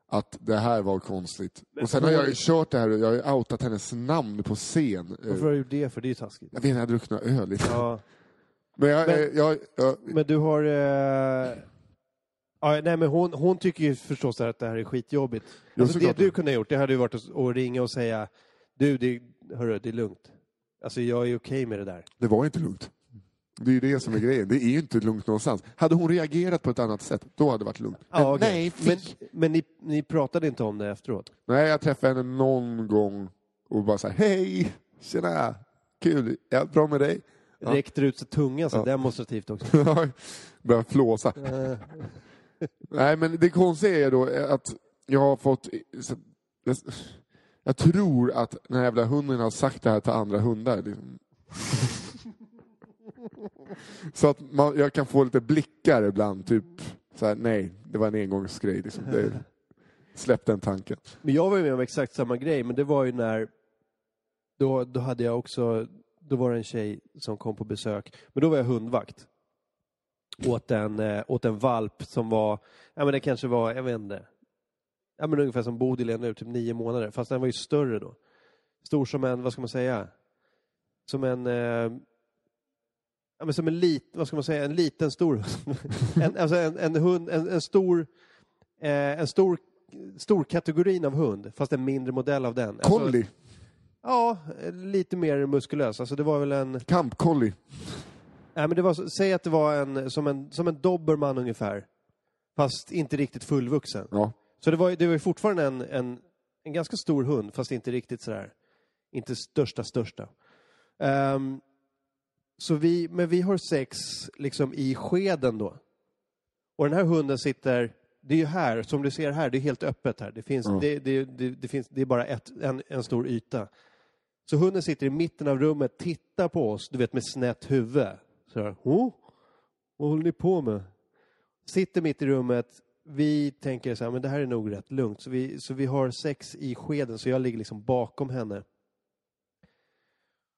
att det här var konstigt. Och sen har jag ju kört det här och jag har ju outat hennes namn på scen. Varför har du gjort det? För det är ju taskigt. Jag vet inte, jag drucknade öl lite. Ja. Men jag, Men- jag, jag, Men du har... Eh... Ja, nej, men hon, hon tycker ju förstås att det här är skitjobbigt. Ja, Alltså, det du kunde ha gjort, det hade ju varit att, att ringa och säga du, det, hörru, det är lugnt. Alltså jag är okej med det där. det var inte lugnt. Det är ju det som är grejen. Det är ju inte lugnt någonstans. Hade hon reagerat på ett annat sätt, då hade det varit lugnt. Men Ja, okej. nej, men, men ni, ni pratade inte om det efteråt? Nej, jag träffade henne någon gång och bara så här, hej, tjena, kul, är allt bra med dig? Ja. Räckte ut sig tungan så Ja. demonstrativt också? Började flåsa. Nej, men det konstiga är då att jag har fått... Jag, jag tror att den här jävla hunden har sagt det här till andra hundar. Liksom. Så att man, jag kan få lite blickar ibland, typ så här, nej, det var en engångsgrej. Liksom. Det, släpp den tanken. Men jag var ju med om exakt samma grej, men det var ju när... Då, då hade jag också... Då var det en tjej som kom på besök, men då var jag hundvakt. Åt en, eh, åt en valp som var, ja men det kanske var, jag vet inte. Ja men ungefär som Bodil är nu, typ nio månader. Fast den var ju större då. Stor som en, vad ska man säga? Som en... Eh, ja men som en lit, vad ska man säga, en liten stor en, alltså en, en hund, en, en stor... Eh, en stor storkategorin av hund, fast en mindre modell av den. Alltså, Collie, ja, lite mer muskulös. Alltså det var väl en... kamp-collie. Nej, men det var, säg att det var en, som, en, som en dobermann ungefär. Fast inte riktigt fullvuxen. Ja. Så det var, det var fortfarande en, en, en ganska stor hund, fast inte riktigt sådär. Inte största, största. Ehm, så vi, men vi har sex liksom i skeden då. Och den här hunden sitter, det är ju här, som du ser här, det är helt öppet här. Det, finns, Ja. det, det, det, det, finns, det är bara ett, en, en stor yta. Så hunden sitter i mitten av rummet, tittar på oss, du vet med snett huvud. Så här, oh, vad håller ni på med? Sitter mitt i rummet, vi tänker så här, men det här är nog rätt lugnt. Så vi, så vi har sex i skeden, så jag ligger liksom bakom henne.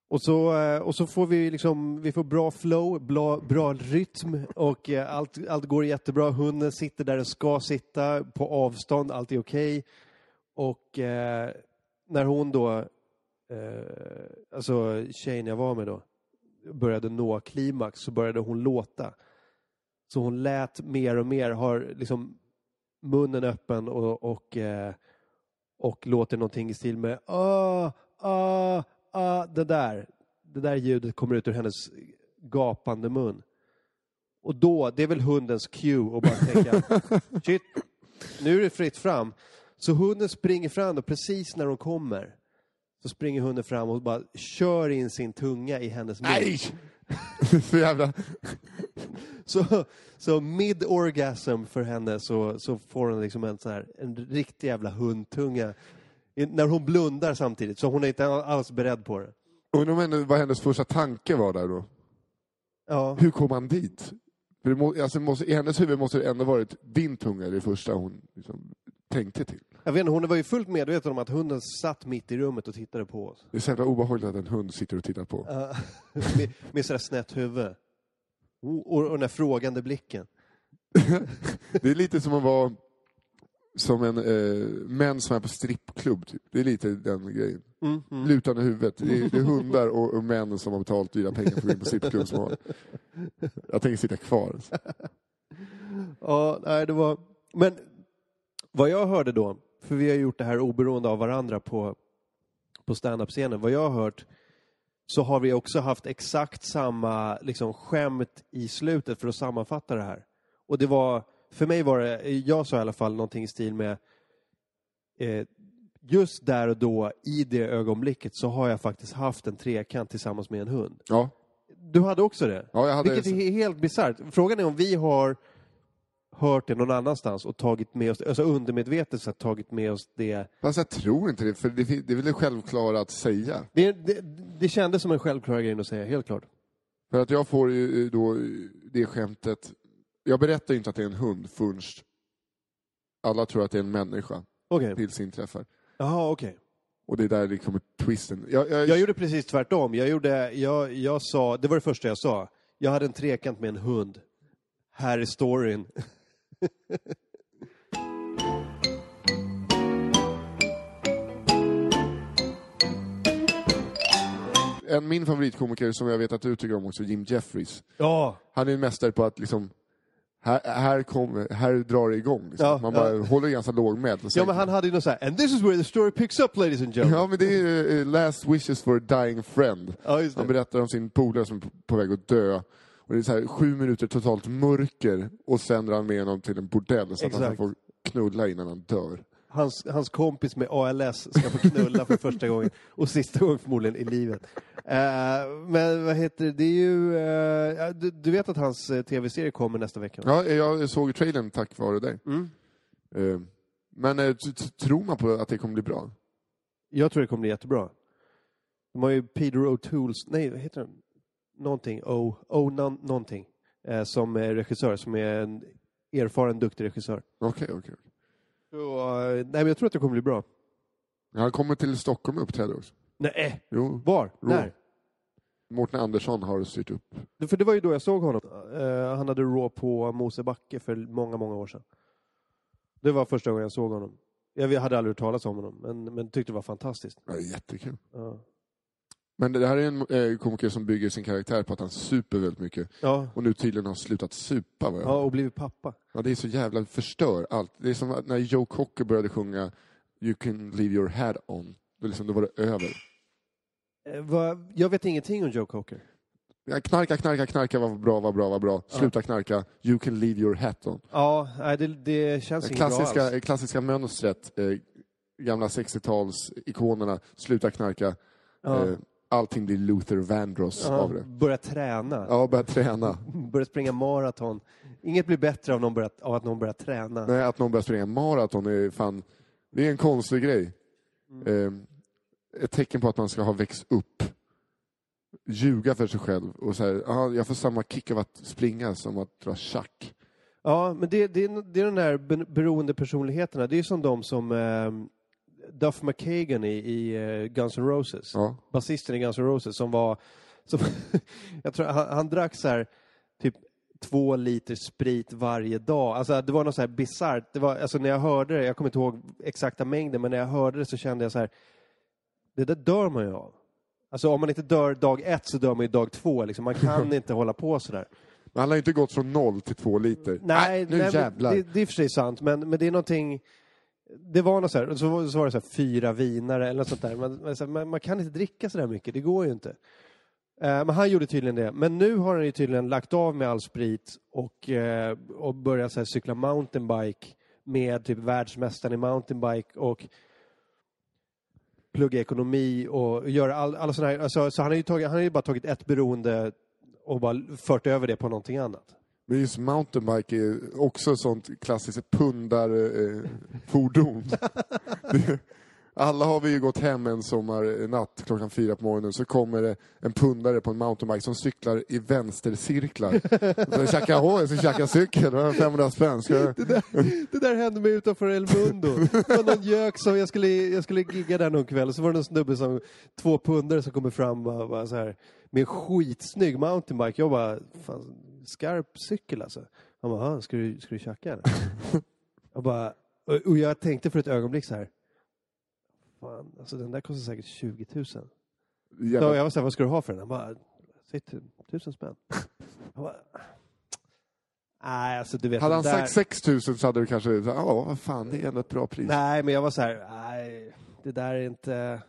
Och så, eh, och så får vi liksom, vi får bra flow, bra, bra rytm och eh, allt, allt går jättebra. Hunden sitter där den ska sitta på avstånd, allt är okej. Och eh, när hon då, eh, alltså tjejen jag var med då, började nå klimax så började hon låta. Så hon lät mer och mer, har liksom munnen öppen och, och, eh, och låter någonting i stil med ah, ah, ah, det där. Det där ljudet kommer ut ur hennes gapande mun. Och då, det är väl hundens cue att bara tänka, shit, nu är det fritt fram. Så hunden springer fram och precis när hon kommer så springer hunden fram och bara kör in sin tunga i hennes mun. Nej! så jävla... Så, så mid-orgasm för henne så, så får hon liksom en, sån här, en riktig jävla hundtunga. I- När hon blundar samtidigt, så hon är inte alls beredd på det. Undrar vad hennes första tanke var där då? Ja, Hur kom han dit? För må, alltså, måste, I hennes huvud måste det ändå varit din tunga det första hon liksom, tänkte till. Jag vet inte, hon var ju fullt medveten om att hunden satt mitt i rummet och tittade på oss. Det är så jävla obehagligt att en hund sitter och tittar på. Ja, med, med sådär snett huvud. Och, och den där frågande blicken. Det är lite som att vara som en eh, män som är på strippklubb. Typ. Det är lite den grejen. Mm, mm. Lutande huvudet. Det är, det är hundar och, och män som har betalt dyra pengar för att gå in på strippklubb. Som har. Jag tänker sitta kvar. Ja, nej, det var... Men vad jag hörde då, för vi har gjort det här oberoende av varandra på, på stand-up-scenen. Vad jag har hört så har vi också haft exakt samma liksom, skämt i slutet för att sammanfatta det här. Och det var, för mig var det, jag sa i alla fall någonting i stil med eh, just där och då, i det ögonblicket, så har jag faktiskt haft en trekant tillsammans med en hund. Ja, Du hade också det? ja jag hade... Vilket är helt bisarrt. Frågan är om vi har hört det någon annanstans och tagit med oss, alltså undermedvetet så tagit med oss det. Fast jag tror inte det, för det, det är väl det självklara att säga. Det, det. det kändes som en självklar grej att säga, helt klart. För att jag får ju då det skämtet... Jag berättar ju inte att det är en hund förrän alla tror att det är en människa Okej. tills inträffar. Jaha, okej. Och det är där det kommer twisten. Jag, jag, Jag gjorde precis tvärtom. Jag, gjorde, jag, jag sa, det var det första jag sa. Jag hade en trekant med en hund. Här är storyn. en, min favoritkomiker som jag vet att du tycker om också, Jim Jeffries. Ja, Han är en mästare på att liksom här, här, kommer, här drar det igång. Liksom. Ja, Man bara ja. håller ganska låg med. Ja men han hade ju något så här, and this is where the story picks up ladies and gentlemen. Ja, men det är ju, eh, Last Wishes for a Dying Friend. Ja, Han berättar om sin polare som är på- på väg att dö. Och det är så här, sju minuter totalt mörker och sen drar han med honom till en bordell så att han Exakt. får knulla innan han dör. Hans, hans kompis med ALS ska få knulla för första gången och sista gången förmodligen i livet. Eh, men vad heter det, det är ju... ja, du, du vet att hans eh, tv-serie kommer nästa vecka? Ja, jag såg trailern tack vare dig. Mm. Men tror man på att det kommer bli bra? Jag tror det kommer bli jättebra. De har ju Peter O'Tools, nej vad heter han? Någonting, O, o någonting. Eh, som är regissör, som är en erfaren, duktig regissör. Okej, okej. Så, eh, nej men jag tror att det kommer bli bra. Han kommer till Stockholm och uppträder också. Nej, Jo, var? Rå. När? Mårten Andersson har styrt upp. För det var ju då jag såg honom. Eh, han hade Raw på Mosebacke för många, många år sedan. Det var första gången jag såg honom. Jag hade aldrig hört talas om honom, men, men tyckte det var fantastiskt. Ja, det är jättekul. Ja. Men det här är en eh, komiker som bygger sin karaktär på att han super väldigt mycket. Ja. Och nu tydligen har slutat supa. Vad jag ja, och blivit pappa. Ja, det är så jävla förstör allt. Det är som att när Joe Cocker började sjunga You can leave your hat on. Då, liksom, då var det över. Eh, vad- jag vet ingenting om Joe Cocker. Ja, Knarka, knarka, knarka, vad bra, vad bra, vad bra. Sluta knarka, you can leave your hat on. Ja, nej, det, det känns Det inget bra klassiska, alls. klassiska mönstret, eh, gamla 60-tals-ikonerna, sluta knarka, Ja. eh, allting blir Luther Vandross Ja, av det. Börja träna. Ja, börja träna. Börja springa maraton. Inget blir bättre av, någon börjat, av att någon börjar träna. Nej, att någon börjar springa maraton är fan, det är en konstig grej. Eh, ett tecken på att man ska ha växt upp. Ljuga för sig själv och säga, ah, jag får samma kick av att springa som att dra schack. Ja, men det, det, är- det är de där be- beroende personligheterna. Det är som de som eh, Duff McKagan i, i eh, Guns N' Roses. Ja. Basisten i Guns N' Roses som var... Som, jag tror han, han drack så här, typ två liter sprit varje dag. Alltså det var något så här bisarrt. Det var, alltså när jag hörde det, jag kommer inte ihåg exakta mängden, men när jag hörde det så kände jag så här, det där dör man ju av. Alltså om man inte dör dag ett så dör man ju dag två. Liksom. Man kan inte hålla på så där. Men han har inte gått från noll till två liter. Nej, nu nej jävlar. det, det är för sig sant, men, men det är någonting... Det var något så här, så, var- så var det så här fyra vinare eller något sånt där. Man, man, man, man kan inte dricka så där mycket, det går ju inte. Eh, men han gjorde tydligen det. Men nu har han ju tydligen lagt av med all sprit och, eh, och börjat så här, cykla mountainbike med typ världsmästaren i mountainbike och plugga ekonomi och göra all, alla sådana här... Alltså, så han har, ju tagit, han har ju bara tagit ett beroende och bara fört över det på någonting annat. Men just mountainbike är också sånt klassiskt pundarfordon. Det- Alla har vi ju gått hem en sommarnatt klockan fyra på morgonen så kommer det en pundare på en mountainbike som cyklar i vänstercirklar. Så "Åh, jag ska tjacka cykel, det var 500 spänn. Ska jag... Det där hände mig utanför El Mundo. Det var någon gök som, jag skulle, jag skulle gigga där någon kväll, och så var det någon snubbe som, två pundare som kommer fram och bara så här, med en skitsnygg mountainbike. Jag bara, fan, skarp cykel alltså. Han bara, "Ah, ska du, ska du tjacka eller? Jag bara, Och, och jag tänkte för ett ögonblick så här. Fan, alltså den där kostar säkert 20 000. Så Jävla, jag var så här, vad ska du ha för den? Han bara, säg tu- tusen spänn. Jag bara, nej, alltså du vet. hade han där... sagt 6 000 så hade du kanske, ja vad fan, det är ändå ett bra pris. Nej, men jag var så här, nej, det där är inte...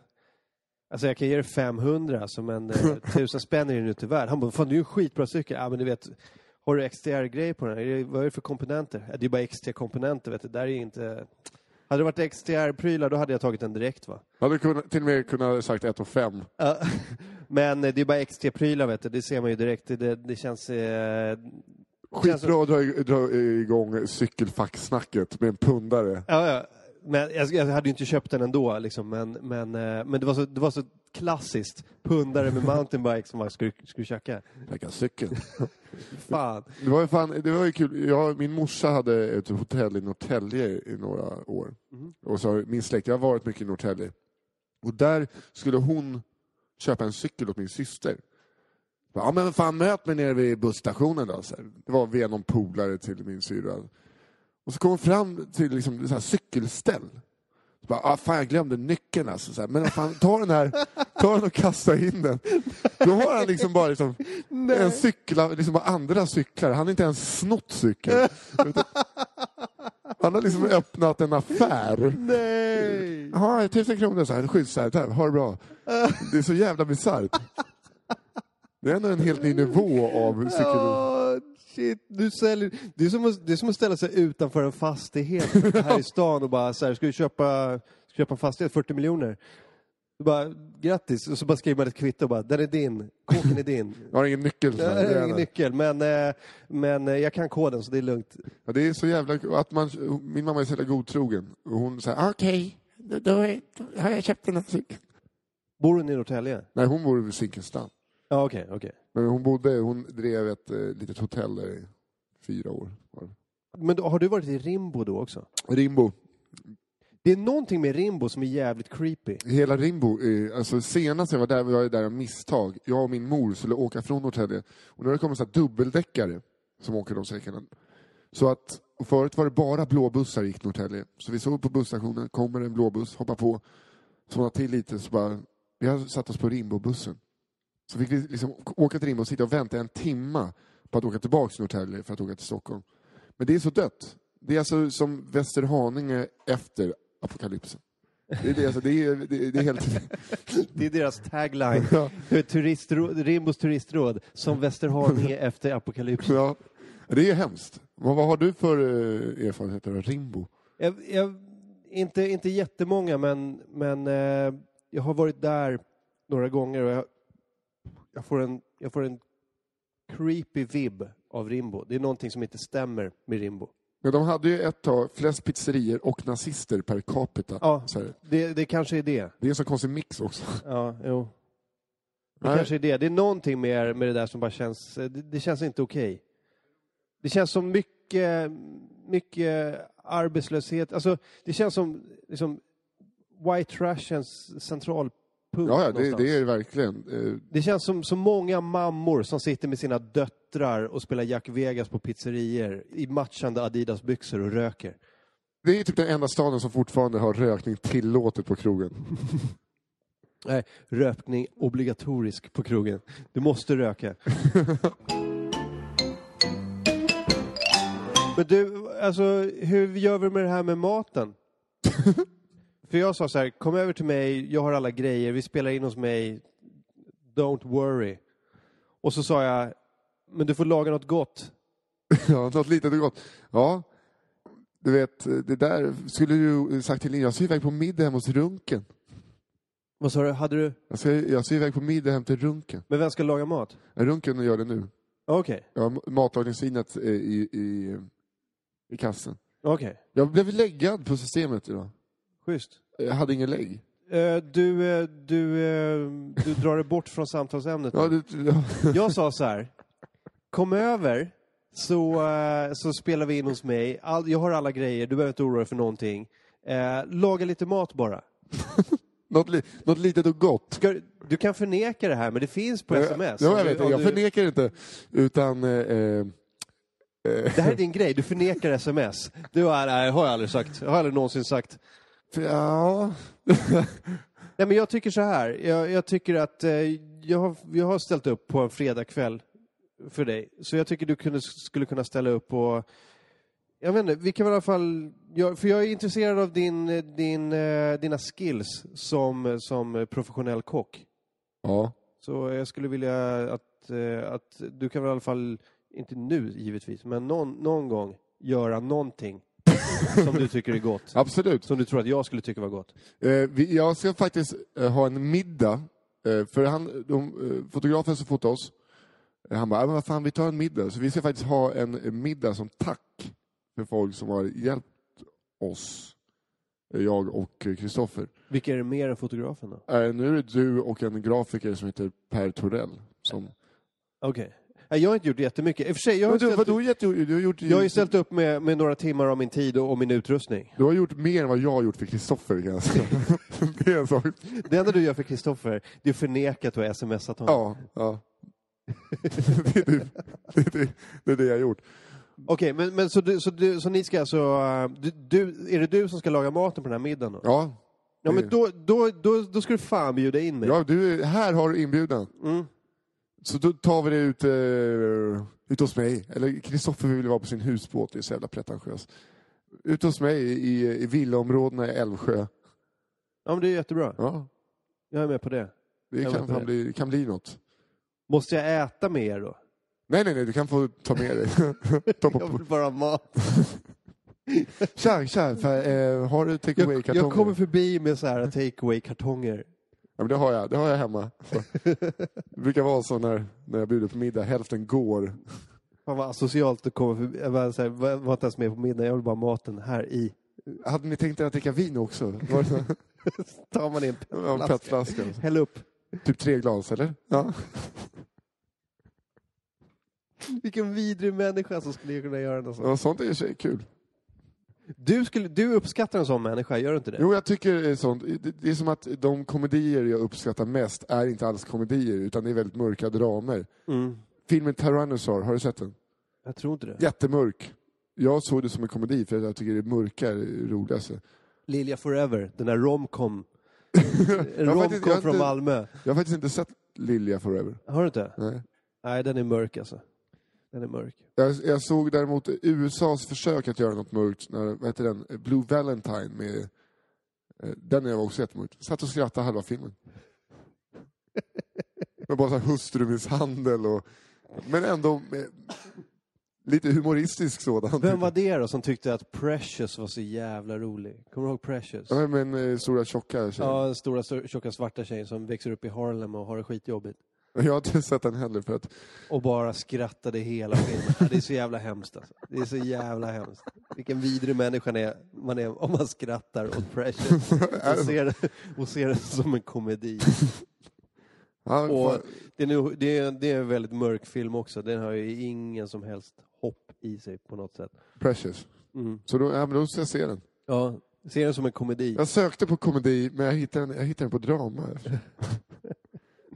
Alltså jag kan ge dig 500, alltså, men eh, tusen spänn är den inte värd. Han bara, fan det är ju en skitbra cykel. Ja, men du vet, har du XTR-grej på den? Är det, vad är det för komponenter? Ja, det är bara XT-komponenter, vet du. Där är inte... Hade det varit XTR-prylar, då hade jag tagit den direkt, va? Hade kunnat, till och med kunnat sagt 1 och 5. Ja, men eh, det är bara XT-prylar, vet du. Det ser man ju direkt. Det, det, känns... Eh... Skitbra att dra igång cykelfacksnacket med en pundare. Ja, ja. Men jag, jag hade ju inte köpt den ändå, liksom. men, men, eh, men det, var så, det var så klassiskt. Pundare med mountainbike som man skulle, skulle köka. Lägga cykeln. Fan. Det var ju, fan, det var ju kul. Jag, min morsa hade ett hotell i Norrtälje i några år. Mhm. Och så min släkt, jag har varit mycket i Norrtälje. Och där skulle hon köpa en cykel åt min syster. Ja men fan möt mig nere vid busstationen då. Så. Det var via någon polare till min syrra. Och så kom hon fram till liksom, så här cykelställ. Så bara, ah, fan jag glömde nyckeln alltså. Så här, men fan, ta den här, ta den och kasta in den. Då har han liksom bara liksom, en cykel, liksom bara andra cyklar. Han har inte ens snott cykeln. Han har liksom öppnat en affär. Nej! Ja, tusen kronor så här, där, ha det bra. Det är så jävla bisarrt. Det är ändå en helt ny nivå av cykel... Åh, shit, du säljer... det, är som att, det är som att ställa sig utanför en fastighet här i stan och bara så här, ska du köpa, ska köpa en fastighet, 40 miljoner? Du bara, grattis, och så bara skriver man ett kvitto och bara, den är din, kåken är din. Jag har ingen nyckel. Så Jag har ingen nyckel, men, eh, men eh, jag kan koden så det är lugnt. Ja, det är så jävla... Att man, min mamma är så jävla godtrogen. Och hon säger okej, då, då, är- då har jag köpt den här cykeln. Bor hon i Norrtälje? Nej, hon bor i Zinkensdamm. Ja, okej, okej. Men hon bodde, hon drev ett eh, litet hotell där i fyra år. Men då, har du varit i Rimbo då också? Rimbo. Det är någonting med Rimbo som är jävligt creepy. Hela Rimbo, eh, alltså senast jag var där var jag där av misstag. Jag och min mor skulle åka från Norrtälje. Och nu har det kommit så här dubbeldäckare som åker de sträckorna. Så att, förut var det bara blåbussar gick Norrtälje. Så vi såg på busstationen, kommer en blåbuss, hoppar på, somnar till lite, så bara, vi har satt oss på Rimbo-bussen. Så fick vi liksom åka till Rimbo och sitta och vänta en timma på att åka tillbaka till Norrtälje för att åka till Stockholm. Men det är så dött. Det är alltså som Västerhaninge efter apokalypsen. Det är, det, alltså, det är, det är, det är helt... Det är deras tagline. Ja. Turistråd, Rimbos turistråd, som Västerhaninge efter apokalypsen. Ja, det är hemskt. Vad, vad har du för eh, erfarenheter av Rimbo? Jag, jag, inte, inte jättemånga, men, men eh, jag har varit där några gånger och jag, jag, får en, jag får en creepy vibb av Rimbo. Det är någonting som inte stämmer med Rimbo. Men de hade ju ett tag flest pizzerier och nazister per capita. Ja. Det, det kanske är det. Det är en så konstig mix också. Ja, jo. Det Nej. kanske är det. Det är någonting med, med det där som bara känns... Det, det känns inte okej. Det känns som mycket, mycket arbetslöshet. Alltså, det känns som liksom, white trashens centralpunkt Ja, ja det, det är det verkligen. Eh, Det känns som så många mammor som sitter med sina döttrar och spelar Jack Vegas på pizzerier i matchande Adidas-byxor och röker. Det är typ den enda staden som fortfarande har rökning tillåtet på krogen. Nej, rökning obligatorisk på krogen. Du måste röka. Men du, alltså hur gör vi med det här med maten? För jag sa så här, kom över till mig, jag har alla grejer, vi spelar in hos mig, don't worry. Och så sa jag, men du får laga något gott. ja, något litet och gott. Ja, du vet, det där skulle du sagt till Linda. Jag ska iväg på middag hem hos Runken. Vad sa du, hade du, Jag ska, jag ska iväg på middag hem till Runken. men vem ska laga mat? Runken gör det nu. Okej, Jag har matlagningsvinet eh, i, i, i kassen. okej, Jag blev läggad på systemet idag. schysst. Jag hade ingen lägg. Eh, Du, eh, du, eh, du drar det bort från samtalsämnet. Ja, det, ja. Jag sa så här, kom över så, så spelar vi in hos mig. All, jag har alla grejer, du behöver inte oroa dig för någonting. Eh, laga lite mat bara. något, li, något litet och gott. Ska, du kan förneka det här, men det finns på sms. Ja, jag du- vet. Jag du- förnekar inte. Utan eh, Det här är din grej, du förnekar sms. Du nej, har jag aldrig sagt. Jag har aldrig någonsin sagt. För, ja, Nej, men jag tycker så här. Jag, jag tycker att eh, jag, har, jag har ställt upp på en fredagkväll för dig. Så jag tycker du kunde, skulle kunna ställa upp på... Jag vet inte, vi kan väl i alla fall... Jag, för jag är intresserad av din, din, eh, dina skills som, som professionell kock. ja. Så jag skulle vilja att, eh, att du kan väl i alla fall, inte nu givetvis, men någon, någon gång göra någonting som du tycker är gott. absolut. Som du tror att jag skulle tycka var gott. Eh, vi, jag ska faktiskt eh, ha en middag. Eh, för han, de, eh, fotografen som fotade oss, eh, han bara, "Ja, men vad fan, vi tar en middag. Så vi ska faktiskt ha en, en middag som tack för folk som har hjälpt oss. Eh, Jag och Kristoffer. Vilka är det mer än fotografen då? Eh, nu är det du och en grafiker som heter Per Torell. Som... Okej. Nej, Jag har inte gjort jättemycket. I och för sig, jag har, Men du, ställt, vadå, jätte- du, har gjort, jag har ju ställt upp med, med några timmar av min tid och, och min utrustning. du har gjort mer än vad jag har gjort för Kristoffer kan jag säga. det är en sak. Det enda du gör för Kristoffer, det är att förneka att du har smsat honom. Ja, ja. det, är det, det, är det, det är det jag har gjort. Okej, men, men så, du, så, du, så ni ska alltså... Du, du, är det du som ska laga maten på den här middagen då? Ja, Ja, men då, då, då, då ska du fan bjuda in mig. ja du, här har du inbjudan. Så då tar vi det ut, eh, ut hos mig. Eller Kristoffer vill vara på sin husbåt, det är så jävla pretentiöst. Ut hos mig i, i villaområdena i Älvsjö. Ja, men det är jättebra. Ja, Jag är med på det. det Jag kan, vet det. fan bli, kan bli något. Måste jag äta med er då? Nej, nej, nej, du kan få ta med dig. ta på, Jag vill bara ha mat. tja, tja, för, eh, har du take Jag, away-kartonger? jag kommer förbi med så här take away-kartonger. Ja, men det har jag, det har jag hemma. Det brukar vara så när, när jag bjuder på middag, hälften går. Fan vad asocialt att komma förbi. Jag så här, var var inte ens med på middag, jag vill bara ha maten här i. Hade ni tänkt er att dricka vin också? Var? Tar man i en Ja, petflaska. petflaska. Häll upp. Typ tre glas, eller? Ja. Vilken vidrig människa som skulle kunna göra något sånt. ja sånt är sig kul. Du, skulle, du uppskattar en sån människa, gör du inte det? Jo, jag tycker det är sånt. Det, är som att de komedier jag uppskattar mest är inte alls komedier, utan det är väldigt mörka dramer. Mm. Filmen Tyrannosaur, har du sett den? Jag tror inte det. Jättemörk. Jag såg det som en komedi för att jag tycker det mörka är det roligaste. Lilja Forever, den där romcom. Romcom från Malmö. Jag har faktiskt inte sett Lilja Forever. Har du inte? Nej. Nej, den är mörk alltså. Den är mörk. Jag, jag såg däremot USAs försök att göra något mörkt, när, vad heter den? Blue Valentine med... eh, Den är också jättemörk. Satt och skrattade halva filmen. Var bara så här hustrumisshandel och... Men ändå med, lite humoristisk sådan. Vem var det då som tyckte att Precious var så jävla rolig? Kommer du ihåg Precious? Ja, men eh, stora tjocka tjejen. Ja, den stora sto- tjocka svarta tjejen som växer upp i Harlem och har det skitjobbigt. Jag har inte sett den heller för att... Och bara skrattade hela filmen. Det är så jävla hemskt alltså. Det är så jävla hemskt. Vilken vidrig människa är, man är om man skrattar åt Precious. Och ser, och ser det som en komedi. Och det är, nu, det, är, det är en väldigt mörk film också. Den har ju ingen som helst hopp i sig på något sätt. Precious. Mm. Så då, ja, men då ska jag se den. Ja, ser den som en komedi. Jag sökte på komedi, men jag hittade den, jag hittade den på drama.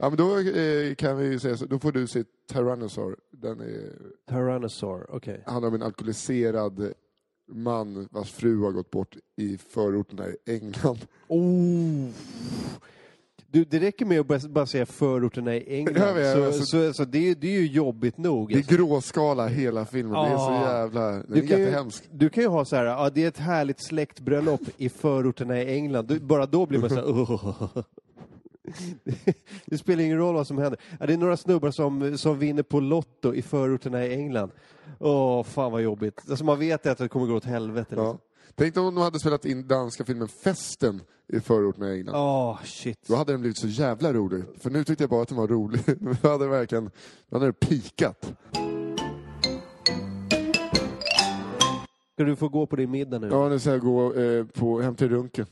ja, men då eh, kan vi säga så, då får du se Tyrannosaur. Den är, Tyrannosaur, okej. handlar om en alkoholiserad man vars fru har gått bort i förorterna i England. Oh. Du, det räcker med att bara, bara säga förorterna i England. Ja, men, så, alltså- så, så det, är- det är ju jobbigt nog. Det är alltså. gråskala hela filmen. Det är så Ah. jävla... Den är kan, ju, jättehemsk. du kan ju ha så här, ja, det är ett härligt släktbröllop i förorterna i England. Du, bara då blir man så här, "Åh." Det spelar ingen roll vad som händer. Ja, det är några snubbar som, som vinner på Lotto i förorterna i England. Åh, fan vad jobbigt. Alltså man vet att det kommer gå åt helvete. Ja. Liksom. Tänk dig om de hade spelat in danska filmen Festen i förorterna i England. Åh, shit. Då hade den blivit så jävla rolig. För nu tyckte jag bara att den var rolig. Då hade det verkligen då hade det pikat. Ska du få gå på din middag nu? Ja, nu ska jag gå eh, på, hem till Runken.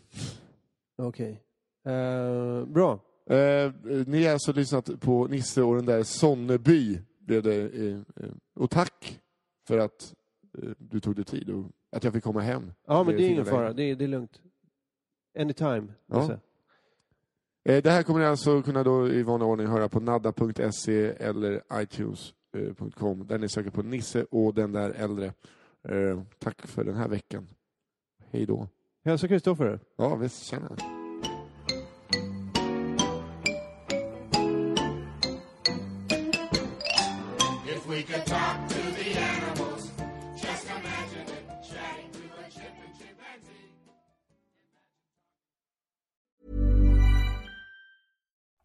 Okej. Eh, bra. Eh, ni har alltså lyssnat på Nisse och den där Sonneby. Blev det, eh, och tack för att eh, du tog dig tid och att jag fick komma hem. Ja, men det är ingen fara. Det är, det är lugnt. Anytime. Ja. Nisse. Eh, det här kommer ni alltså kunna då i vanlig ordning höra på nadda.se eller iTunes. eh, .com, där ni söker på Nisse och den där äldre. Tack för den här veckan. Hej då. Hälsa Kristoffer. Ja, visst, tjena.